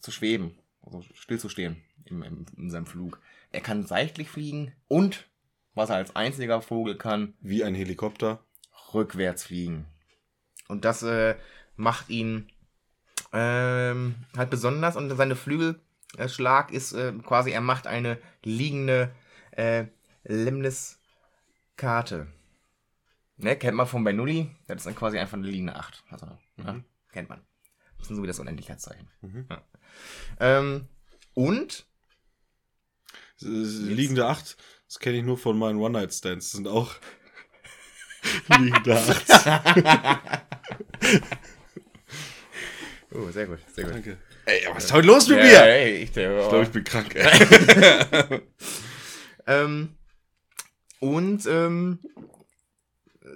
S2: zu schweben, also stillzustehen im, im, in seinem Flug. Er kann seitlich fliegen und, was er als einziger Vogel kann,
S1: Wie ein Helikopter.
S2: rückwärts fliegen. Und das äh, macht ihn ähm, halt besonders und seine Flügelschlag ist äh, quasi, er macht eine liegende äh, Lemniskate. Ne, kennt man von Bernoulli, das ist dann quasi einfach eine liegende 8. Also, ja, kennt man. Das ist so wie das Unendlichkeitszeichen.
S1: Mhm.
S2: Ja. Ähm, und
S1: Äh, Liegende Acht, das kenne ich nur von meinen One-Night-Stands. Das sind auch liegende Acht.
S2: Oh, sehr gut, sehr gut.
S1: Danke. Ey, was ist heute los mit
S2: Ja,
S1: mir?
S2: ey, ich, der,
S1: Ich glaube, ich bin krank.
S2: Ähm, und ähm,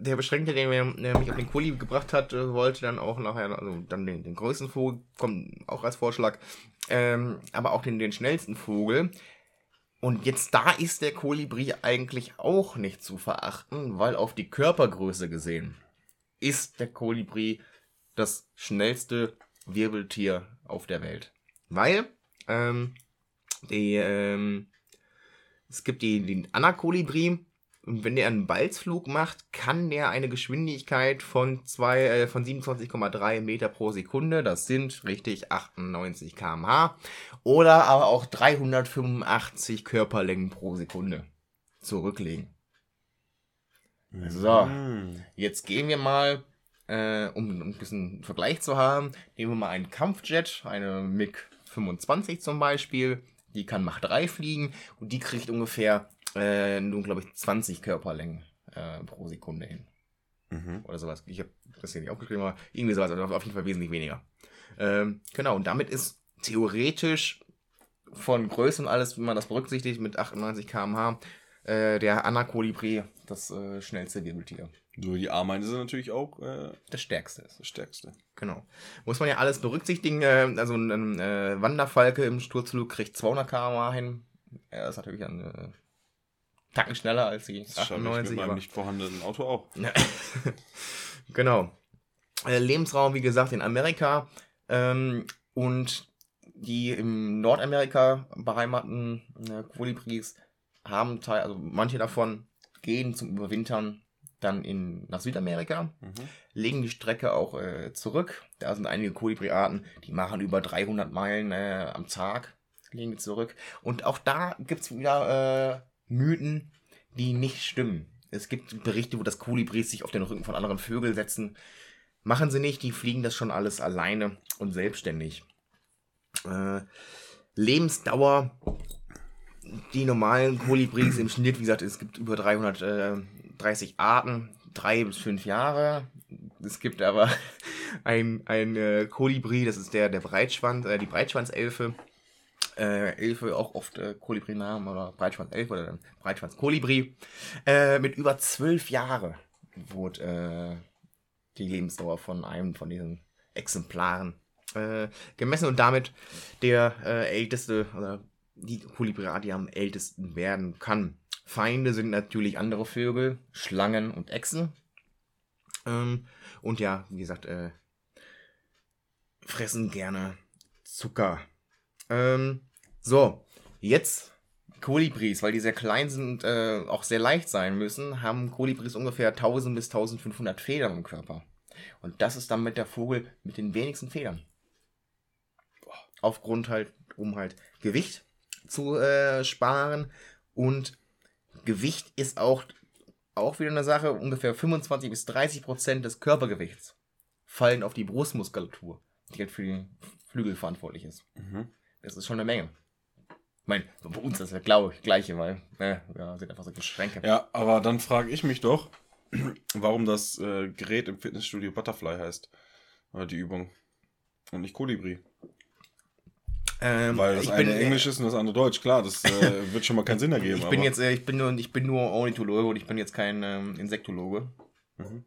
S2: der Beschränkte, den der mich auf den Kuli gebracht hat, äh, wollte dann auch nachher, also dann den, den größten Vogel, kommt auch als Vorschlag, ähm, aber auch den, den schnellsten Vogel. Und jetzt da ist der Kolibri eigentlich auch nicht zu verachten, weil auf die Körpergröße gesehen ist der Kolibri das schnellste Wirbeltier auf der Welt. Weil ähm, die, ähm, es gibt die, den Anakolibri und wenn der einen Balzflug macht, kann der eine Geschwindigkeit von, zwei, äh, von 27,3 Meter pro Sekunde, das sind richtig 98 km/h, oder aber auch 385 Körperlängen pro Sekunde zurücklegen. So.
S1: Mhm.
S2: Jetzt gehen wir mal, äh, um ein bisschen Vergleich zu haben, nehmen wir mal einen Kampfjet, eine MiG-25 zum Beispiel. Die kann Mach 3 fliegen und die kriegt ungefähr äh, nur, glaube ich, 20 Körperlängen äh, pro Sekunde hin.
S1: Mhm.
S2: Oder sowas. Ich habe das hier nicht aufgeschrieben, aber irgendwie sowas. Also auf jeden Fall wesentlich weniger. Ähm, genau, und damit ist theoretisch von Größe und alles, wenn man das berücksichtigt, mit 98 km/h, äh, der Anakolibri das äh, schnellste Wirbeltier.
S1: So, die Ameise sind natürlich auch äh,
S2: Das stärkste ist.
S1: das Stärkste.
S2: Genau. Muss man ja alles berücksichtigen. Äh, also ein, äh, Wanderfalke im Sturzflug kriegt 200 km/h hin. Er ist natürlich ein äh, Tacken schneller als die
S1: Das schaffe ich
S2: 98.
S1: mit meinem nicht vorhandenen Auto auch.
S2: Genau. Äh, Lebensraum, wie gesagt, in Amerika. Ähm, und die im Nordamerika beheimateten äh, Kolibris haben Teil, also manche davon gehen zum Überwintern dann in, nach Südamerika,
S1: Mhm.
S2: legen die Strecke auch äh, zurück. Da sind einige Kolibri-Arten, die machen über 300 Meilen äh, am Tag, legen die zurück. Und auch da gibt es wieder äh, Mythen, die nicht stimmen. Es gibt Berichte, wo das Kolibris sich auf den Rücken von anderen Vögeln setzen. Machen sie nicht, die fliegen das schon alles alleine und selbstständig. Äh, Lebensdauer, die normalen Kolibris im Schnitt, wie gesagt, es gibt über 330 Arten, drei bis fünf Jahre. Es gibt aber ein, ein äh, Kolibri, das ist der, der Breitschwanz, äh, die Breitschwanzelfe. Äh, Elfe, auch oft äh, Kolibri-Namen oder Breitschwanzelfe oder Breitschwanz-Kolibri. Äh, mit über zwölf Jahre wurde äh, die Lebensdauer von einem von diesen Exemplaren äh, gemessen und damit der äh, älteste oder die Kolibria, die am ältesten werden kann. Feinde sind natürlich andere Vögel, Schlangen und Echsen. Ähm, und ja, wie gesagt, äh, fressen gerne Zucker. Ähm, so, jetzt Kolibris, weil die sehr klein sind und äh, auch sehr leicht sein müssen, haben Kolibris ungefähr 1000 bis 1500 Federn im Körper. Und das ist damit der Vogel mit den wenigsten Federn. Aufgrund halt, um halt Gewicht zu äh, sparen. Und Gewicht ist auch, auch wieder eine Sache, ungefähr 25 bis 30 Prozent des Körpergewichts fallen auf die Brustmuskulatur, die halt für die Flügel verantwortlich ist.
S1: Mhm.
S2: Das ist schon eine Menge. Ich meine, bei uns ist das ja glaube ich gleiche, weil äh, ja, sind einfach so Geschränke.
S1: Ja, aber dann frage ich mich doch, warum das äh, Gerät im Fitnessstudio Butterfly heißt. Oder die Übung. Und nicht Kolibri.
S2: Ähm,
S1: Weil das
S2: ich
S1: eine
S2: bin, äh,
S1: Englisch ist und das andere Deutsch. Klar, das äh, wird schon mal keinen Sinn ergeben.
S2: Ich bin
S1: aber-
S2: jetzt, äh, ich bin nur, ich bin nur Ornithologe und ich bin jetzt kein ähm, Insektologe.
S1: Mhm.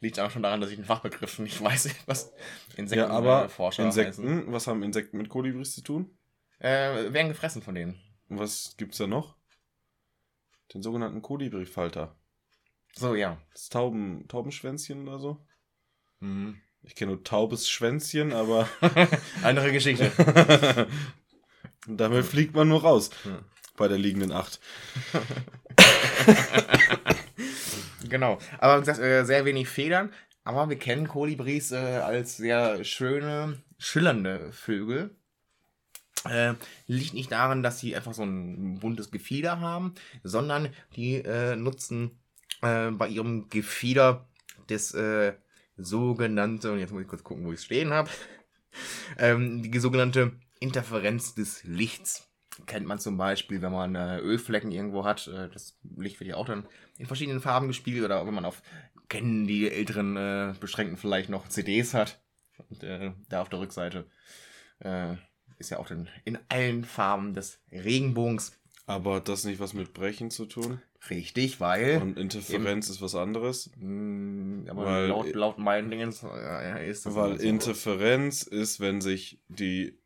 S2: Liegt auch schon daran, dass ich den Fachbegriff nicht weiß, was
S1: Ja,
S2: Insektenforscher
S1: aber
S2: äh, Forscher
S1: Insekten, was haben Insekten mit Kolibris zu tun?
S2: heißen. Äh, werden gefressen von denen.
S1: Und was gibt's da noch? Den sogenannten Kolibri-Falter.
S2: So, ja.
S1: Das Tauben, Taubenschwänzchen oder so?
S2: Mhm.
S1: Ich kenne nur taubes Schwänzchen, aber
S2: Andere Geschichte.
S1: Damit fliegt man nur raus.
S2: Ja.
S1: Bei der liegenden Acht.
S2: Genau. Aber wie gesagt, äh, sehr wenig Federn. Aber wir kennen Kolibris äh, als sehr schöne, schillernde Vögel. Äh, liegt nicht daran, dass sie einfach so ein buntes Gefieder haben, sondern die äh, nutzen äh, bei ihrem Gefieder das äh, sogenannte, und jetzt muss ich kurz gucken, wo ich es stehen habe, ähm, die sogenannte Interferenz des Lichts. Kennt man zum Beispiel, wenn man äh, Ölflecken irgendwo hat. Äh, das Licht wird ja auch dann in verschiedenen Farben gespiegelt. Oder wenn man auf, kennen die älteren äh, Beschränkten vielleicht noch CDs hat. Und äh, da auf der Rückseite äh, ist ja auch dann in allen Farben des Regenbogens.
S1: Aber hat das nicht was mit Brechen zu tun?
S2: Richtig, weil.
S1: Und Interferenz ist was anderes?
S2: Mh, aber
S1: Weil-
S2: laut, laut meinen Dingen ist das
S1: Weil
S2: so.
S1: Interferenz ist, wenn sich die,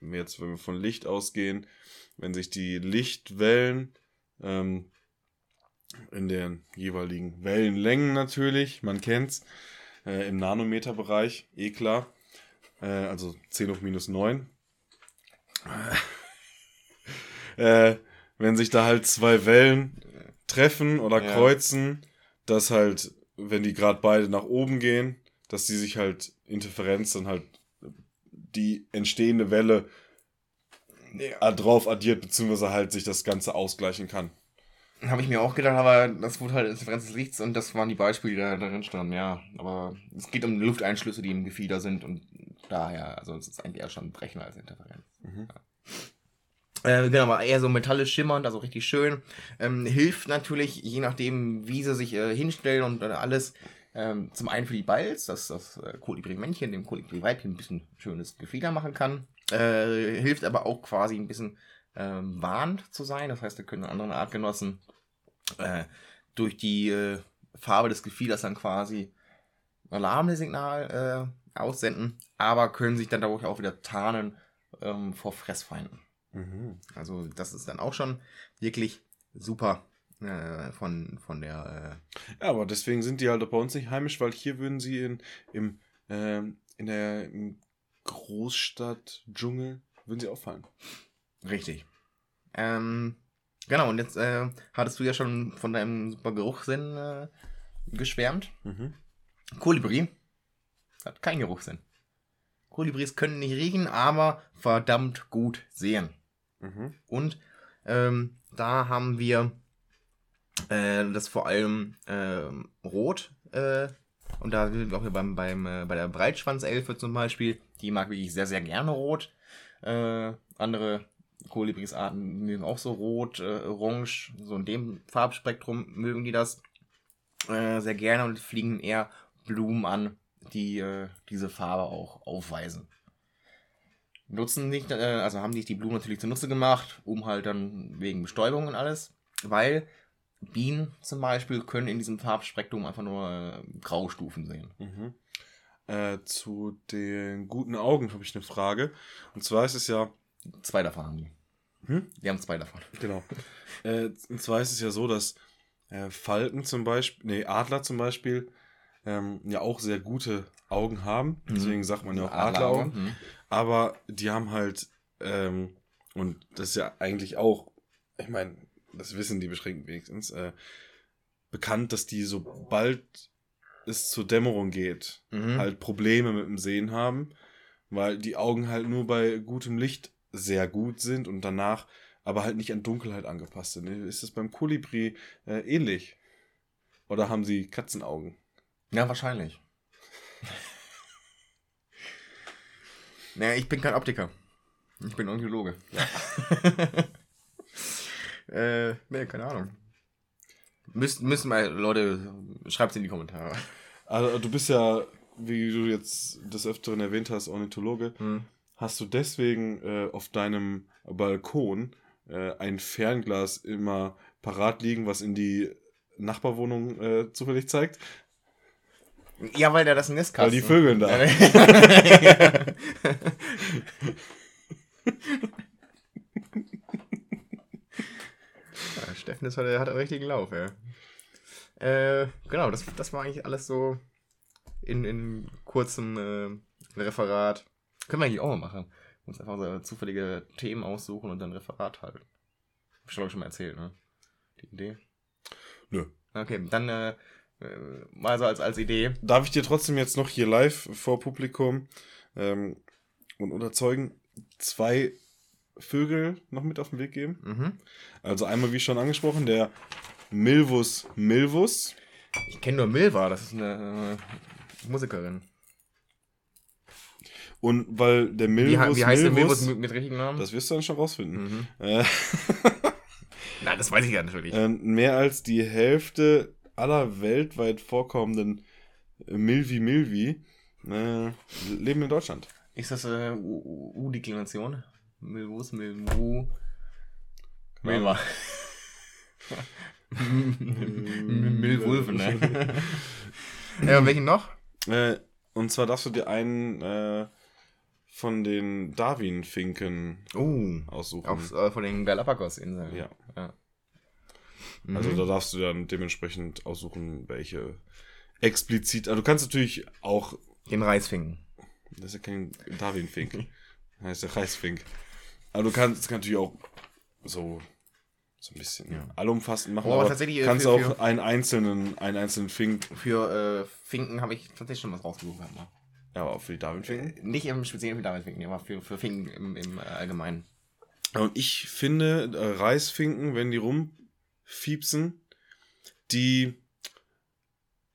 S1: jetzt wenn wir von Licht ausgehen, wenn sich die Lichtwellen ähm, in den jeweiligen Wellenlängen natürlich, man kennt's, äh, im Nanometerbereich, eh klar, äh, also 10 hoch minus 9, äh, wenn sich da halt zwei Wellen treffen oder
S2: Ja.
S1: kreuzen, dass halt, wenn die gerade beide nach oben gehen, dass die sich halt Interferenz dann halt die entstehende Welle äh, drauf addiert, beziehungsweise halt sich das Ganze ausgleichen kann.
S2: Habe ich mir auch gedacht, aber das wurde halt Interferenz des Lichts und das waren die Beispiele, die da darin standen, ja. Aber es geht um Lufteinschlüsse, die im Gefieder sind und daher, also es ist eigentlich eher schon Brechen als Interferenz.
S1: Mhm.
S2: Äh, genau, aber eher so metallisch schimmernd, also richtig schön. Ähm, hilft natürlich, je nachdem, wie sie sich äh, hinstellen und äh, alles, ähm, zum einen für die Balz, dass das äh, Kolibri-Männchen dem Kolibri-Weibchen ein bisschen schönes Gefieder machen kann. Äh, hilft aber auch quasi ein bisschen ähm, warnt zu sein. Das heißt, wir können anderen Artgenossen äh, durch die äh, Farbe des Gefieders dann quasi Alarmsignal äh, aussenden, aber können sich dann dadurch auch wieder tarnen ähm, vor Fressfeinden.
S1: Mhm.
S2: Also das ist dann auch schon wirklich super äh, von, von der...
S1: Ja, aber deswegen sind die halt auch bei uns nicht heimisch, weil hier würden sie in, im, ähm, in der im Großstadt-Dschungel, würden sie auffallen.
S2: Äh, richtig. Ähm, genau, und jetzt äh, hattest du ja schon von deinem super Geruchssinn äh, geschwärmt.
S1: Mhm.
S2: Kolibri hat keinen Geruchssinn. Kolibris können nicht riechen, aber verdammt gut sehen.
S1: Mhm.
S2: Und ähm, da haben wir äh, das vor allem ähm, rot. Und da sind wir auch hier beim, beim, äh, bei der Breitschwanzelfe zum Beispiel. Die mag wirklich sehr, sehr gerne rot. Äh, andere Kolibrisarten mögen auch so rot, äh, orange. So in dem Farbspektrum mögen die das äh, sehr gerne und fliegen eher Blumen an, die äh, diese Farbe auch aufweisen. Nutzen nicht, äh, also haben sich die Blumen natürlich zunutze gemacht, um halt dann wegen Bestäubung und alles, weil Bienen zum Beispiel können in diesem Farbspektrum einfach nur äh, Graustufen sehen.
S1: Mhm. Äh, zu den guten Augen habe ich eine Frage. Und zwar ist es ja.
S2: Zwei davon haben die.
S1: Hm?
S2: Wir haben zwei davon.
S1: Genau. äh, und zwar ist es ja so, dass äh, Falken zum Beispiel, nee, Adler zum Beispiel, ähm, ja auch sehr gute Augen haben.
S2: Mhm.
S1: Deswegen sagt man ja auch
S2: Adlerauge.
S1: Adleraugen.
S2: Mhm.
S1: Aber die haben halt, ähm, und das ist ja eigentlich auch, ich meine, das wissen die beschränkt wenigstens, äh, bekannt, dass die, sobald es zur Dämmerung geht,
S2: Mhm.
S1: halt Probleme mit dem Sehen haben, weil die Augen halt nur bei gutem Licht sehr gut sind und danach aber halt nicht an Dunkelheit angepasst sind. Ist das beim Kolibri äh, ähnlich? Oder haben sie Katzenaugen?
S2: Ja, wahrscheinlich. naja, ich bin kein Optiker. Ich bin Ornithologe. äh, nee, keine Ahnung. Müssen, müssen mal, Leute, schreibt's in die Kommentare.
S1: Also du bist ja, wie du jetzt des Öfteren erwähnt hast, Ornithologe.
S2: Hm.
S1: Hast du deswegen äh, auf deinem Balkon äh, ein Fernglas immer parat liegen, was in die Nachbarwohnung äh, zufällig zeigt?
S2: Ja, weil der das Nestkasten...
S1: Weil die Vögeln da.
S2: ja, Steffen ist heute, hat einen richtigen Lauf, ey. Äh, genau, das, das war eigentlich alles so in, in kurzem äh, Referat. Können wir eigentlich auch mal machen. Uns einfach so zufällige Themen aussuchen und dann Referat halten. Hab ich glaube schon mal erzählt, ne? Die Idee.
S1: Nö.
S2: Okay, dann äh, äh, mal so als, als Idee.
S1: Darf ich dir trotzdem jetzt noch hier live vor Publikum ähm, und unterzeugen zwei Vögel noch mit auf den Weg geben?
S2: Mhm.
S1: Also einmal, wie schon angesprochen, der Milvus milvus.
S2: Ich kenne nur Milva, das ist eine äh, Musikerin.
S1: Und weil der
S2: Wie,
S1: Milvus
S2: he- wie heißt der
S1: milvus,
S2: Milvus mit, mit richtigen Namen?
S1: das wirst du dann schon rausfinden.
S2: mhm.
S1: Äh,
S2: Nein, das weiß ich ja natürlich.
S1: äh, mehr als die Hälfte aller weltweit vorkommenden Milvi Milvi äh, leben in Deutschland.
S2: Ist das äh, U- U-Deklination? Milvus, Milvu. Milva. Milwulven, ne? ja, und welchen noch?
S1: Äh, und zwar darfst du dir einen äh, von den Darwin-Finken
S2: Oh,
S1: aussuchen.
S2: auf, äh, von den Galapagos-Inseln.
S1: Ja.
S2: ja.
S1: Also
S2: Mhm.
S1: da darfst du dann dementsprechend aussuchen, welche explizit. Also du kannst natürlich auch.
S2: Den Reisfinken.
S1: Das ist ja kein Darwin-Fink. heißt ja Reisfink. Aber du kannst, kannst natürlich auch so, so ein bisschen
S2: Ja.
S1: allumfassend machen.
S2: Oh, aber tatsächlich, äh,
S1: kannst
S2: für-
S1: auch
S2: für-
S1: einen einzelnen, einen einzelnen Fink.
S2: Für äh, Finken habe ich tatsächlich schon was rausgesucht. Ne?
S1: Ja, aber auch für die Darwin-Finken.
S2: Äh, Nicht im Speziellen für Davidfinken, aber für, für Finken im, im äh, Allgemeinen.
S1: Und ich finde, äh, Reisfinken, wenn die rumfiepsen, die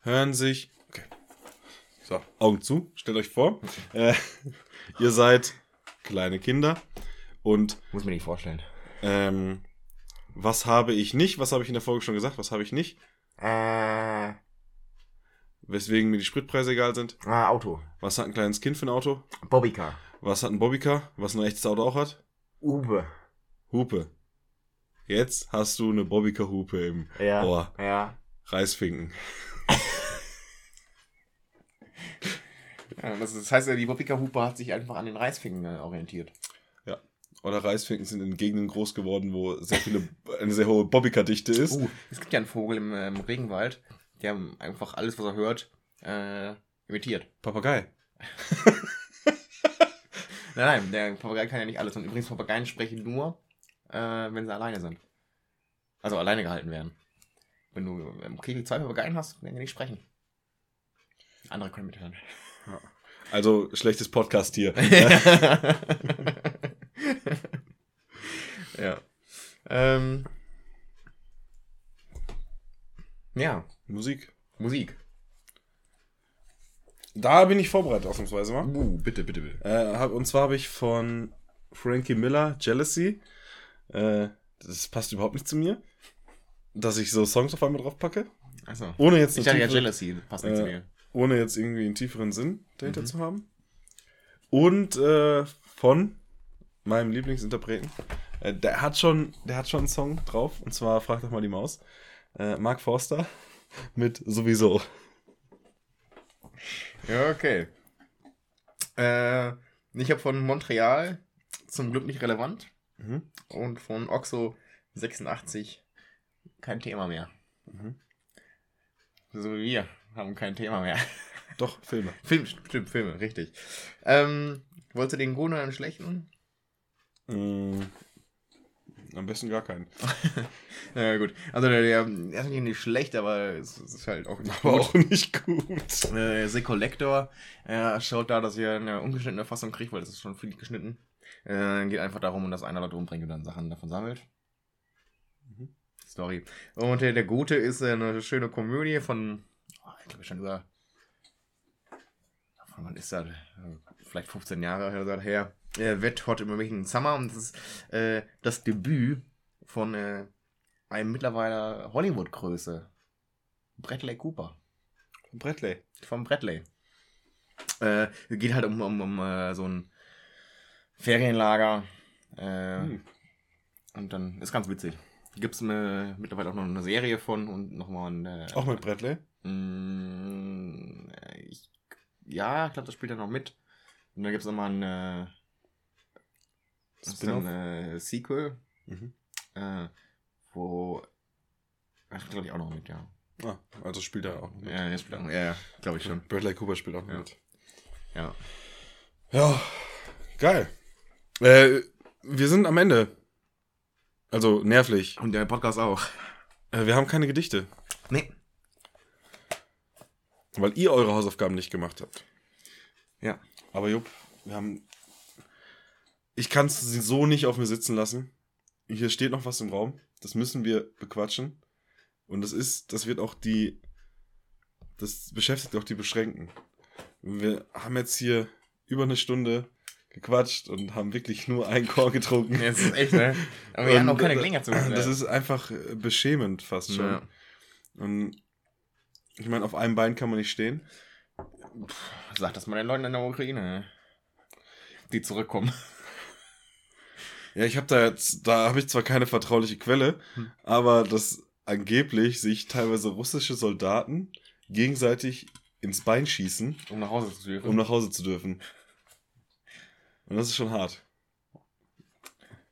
S1: hören sich. Okay. So, Augen zu, stellt euch vor. Äh, ihr seid kleine Kinder. Und
S2: Muss mir nicht vorstellen.
S1: ähm, was habe ich nicht? Was habe ich in der Folge schon gesagt? Was habe ich nicht?
S2: Äh,
S1: Weswegen mir die Spritpreise egal sind.
S2: ah, Auto.
S1: Was hat ein kleines Kind für ein Auto?
S2: Bobbycar.
S1: Was hat ein Bobbycar? Was ein echtes Auto auch hat?
S2: Uwe.
S1: Hupe. Jetzt hast du eine Bobbycar-Hupe im
S2: Ja.
S1: Ohr.
S2: Ja.
S1: Reisfinken.
S2: ja das, heißt, ja, die Bobbycar-Hupe hat sich einfach an den Reisfinken äh, orientiert.
S1: Oder Reisfinken sind in Gegenden groß geworden, wo sehr viele, eine sehr hohe Bobbycar-Dichte ist.
S2: Uh, es gibt ja einen Vogel im, ähm, Regenwald, der einfach alles, was er hört, äh, imitiert.
S1: Papagei.
S2: Nein, nein, der Papagei kann ja nicht alles. Und übrigens, Papageien sprechen nur, äh, wenn sie alleine sind. Also alleine gehalten werden. Wenn du im Kegel zwei Papageien hast, werden die nicht sprechen. Andere können mithören.
S1: Also schlechtes Podcast hier.
S2: ja. Ähm, ja,
S1: Musik.
S2: Musik.
S1: Da bin ich vorbereitet, ausnahmsweise mal.
S2: Uh, bitte, bitte, bitte.
S1: Äh, hab, und zwar habe ich von Frankie Miller Jealousy. Äh, das passt überhaupt nicht zu mir. Dass ich so Songs auf einmal drauf packe.
S2: Achso.
S1: Ohne jetzt
S2: Ich dachte ja Jealousy, passt nicht zu
S1: Äh,
S2: mir.
S1: ohne jetzt irgendwie einen tieferen Sinn dahinter
S2: Mhm.
S1: zu haben. Und äh, von meinem Lieblingsinterpreten. Äh, der hat schon, der hat schon einen Song drauf. Und zwar frag doch mal die Maus. Äh, Mark Forster mit sowieso.
S2: Ja, okay. Äh, ich habe von Montreal zum Glück nicht relevant
S1: Mhm.
S2: und von Oxo 86 kein Thema mehr.
S1: Mhm.
S2: So wie wir haben kein Thema mehr.
S1: Doch, Filme.
S2: Film, stimmt, Filme, richtig. Ähm, wolltest du den guten oder den schlechten?
S1: Mm, am besten gar keinen.
S2: Ja, gut. Also der, der, der ist nicht schlecht, aber es, es ist halt auch nicht
S1: Aber
S2: gut.
S1: auch nicht gut.
S2: Äh, The Collector er schaut da, dass ihr eine ungeschnittene Fassung kriegt, weil das ist schon viel geschnitten. Äh, geht einfach darum, dass einer Leute umbringt und dann Sachen davon sammelt.
S1: Mhm.
S2: Story. Und äh, der Gute ist äh, eine schöne Komödie von, oh, ich glaube schon über, von wann ist das? Äh, Vielleicht 15 Jahre oder so her. Äh, Wet Hot American Summer und das ist äh, das Debüt von äh, einem mittlerweile Hollywood-Größe. Bradley Cooper
S1: Bradley.
S2: vom Bradley. Äh, geht halt um, um, um äh, so ein Ferienlager. Äh,
S1: Hm.
S2: Und dann ist ganz witzig. Gibt es mittlerweile auch noch eine Serie von und nochmal ein. Äh,
S1: Auch mit Bradley?
S2: Mm, äh, ich, ja, ich glaube, das spielt er noch mit. Und dann gibt es nochmal ein, das ist ein äh, Sequel,
S1: Mhm.
S2: äh, wo. Das spielt, glaube ich, auch noch mit, ja.
S1: Ah, also spielt er auch mit.
S2: Ja, das spielt auch, ja, ja glaube ich schon.
S1: Bradley Cooper spielt auch
S2: Ja.
S1: mit.
S2: Ja.
S1: Ja, geil. Äh, wir sind am Ende. Also nervlich.
S2: Und der Podcast auch.
S1: Äh, wir haben keine Gedichte,
S2: Nee.
S1: weil ihr eure Hausaufgaben nicht gemacht habt.
S2: Ja.
S1: Aber Jupp, wir haben. Ich kann es so nicht auf mir sitzen lassen. Hier steht noch was im Raum. Das müssen wir bequatschen. Und das ist, das wird auch die. Das beschäftigt auch die Beschränken. Wir haben jetzt hier über eine Stunde gequatscht und haben wirklich nur einen Chor getrunken.
S2: Ja, das ist echt, ne? Aber wir haben noch keine Gelegenheit zu
S1: Das ist einfach äh, beschämend fast schon.
S2: Ja.
S1: Und ich meine, auf einem Bein kann man nicht stehen.
S2: Sag das mal den Leuten in der Ukraine, ne? die zurückkommen.
S1: Ja, ich habe da jetzt, da habe ich zwar keine vertrauliche Quelle,
S2: Hm.
S1: aber dass angeblich sich teilweise russische Soldaten gegenseitig ins Bein schießen,
S2: Um nach Hause zu dürfen.
S1: um nach Hause zu dürfen. Und das ist schon hart.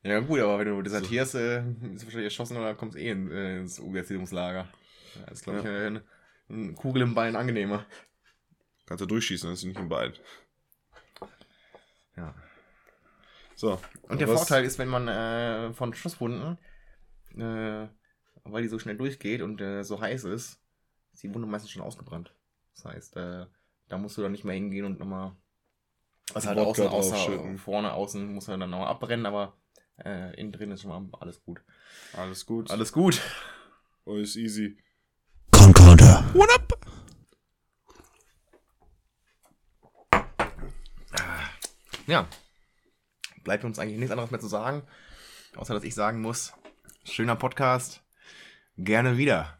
S2: ja, gut, aber wenn du desertierst, äh, ist wahrscheinlich erschossen oder kommst eh in, äh, ins Umerziehungslager. Ja, das ist, glaube ich, äh, eine, eine Kugel im Bein angenehmer.
S1: Kannst du durchschießen, das ist nicht im Bein.
S2: Ja.
S1: So.
S2: Und der
S1: was-
S2: Vorteil ist, wenn man äh, von Schusswunden, äh, weil die so schnell durchgeht und äh, so heiß ist, ist die Wunde meistens schon ausgebrannt. Das heißt, äh, da musst du dann nicht mehr hingehen und nochmal. Also halt außen, außer,
S1: draufschütten.
S2: vorne, außen muss er dann nochmal abbrennen, aber äh, innen drin ist schon mal alles gut.
S1: Alles gut.
S2: Alles gut.
S1: Alles easy.
S3: Concorder. What up?
S2: Ja. Bleibt uns eigentlich nichts anderes mehr zu sagen, außer dass ich sagen muss, schöner Podcast, gerne wieder.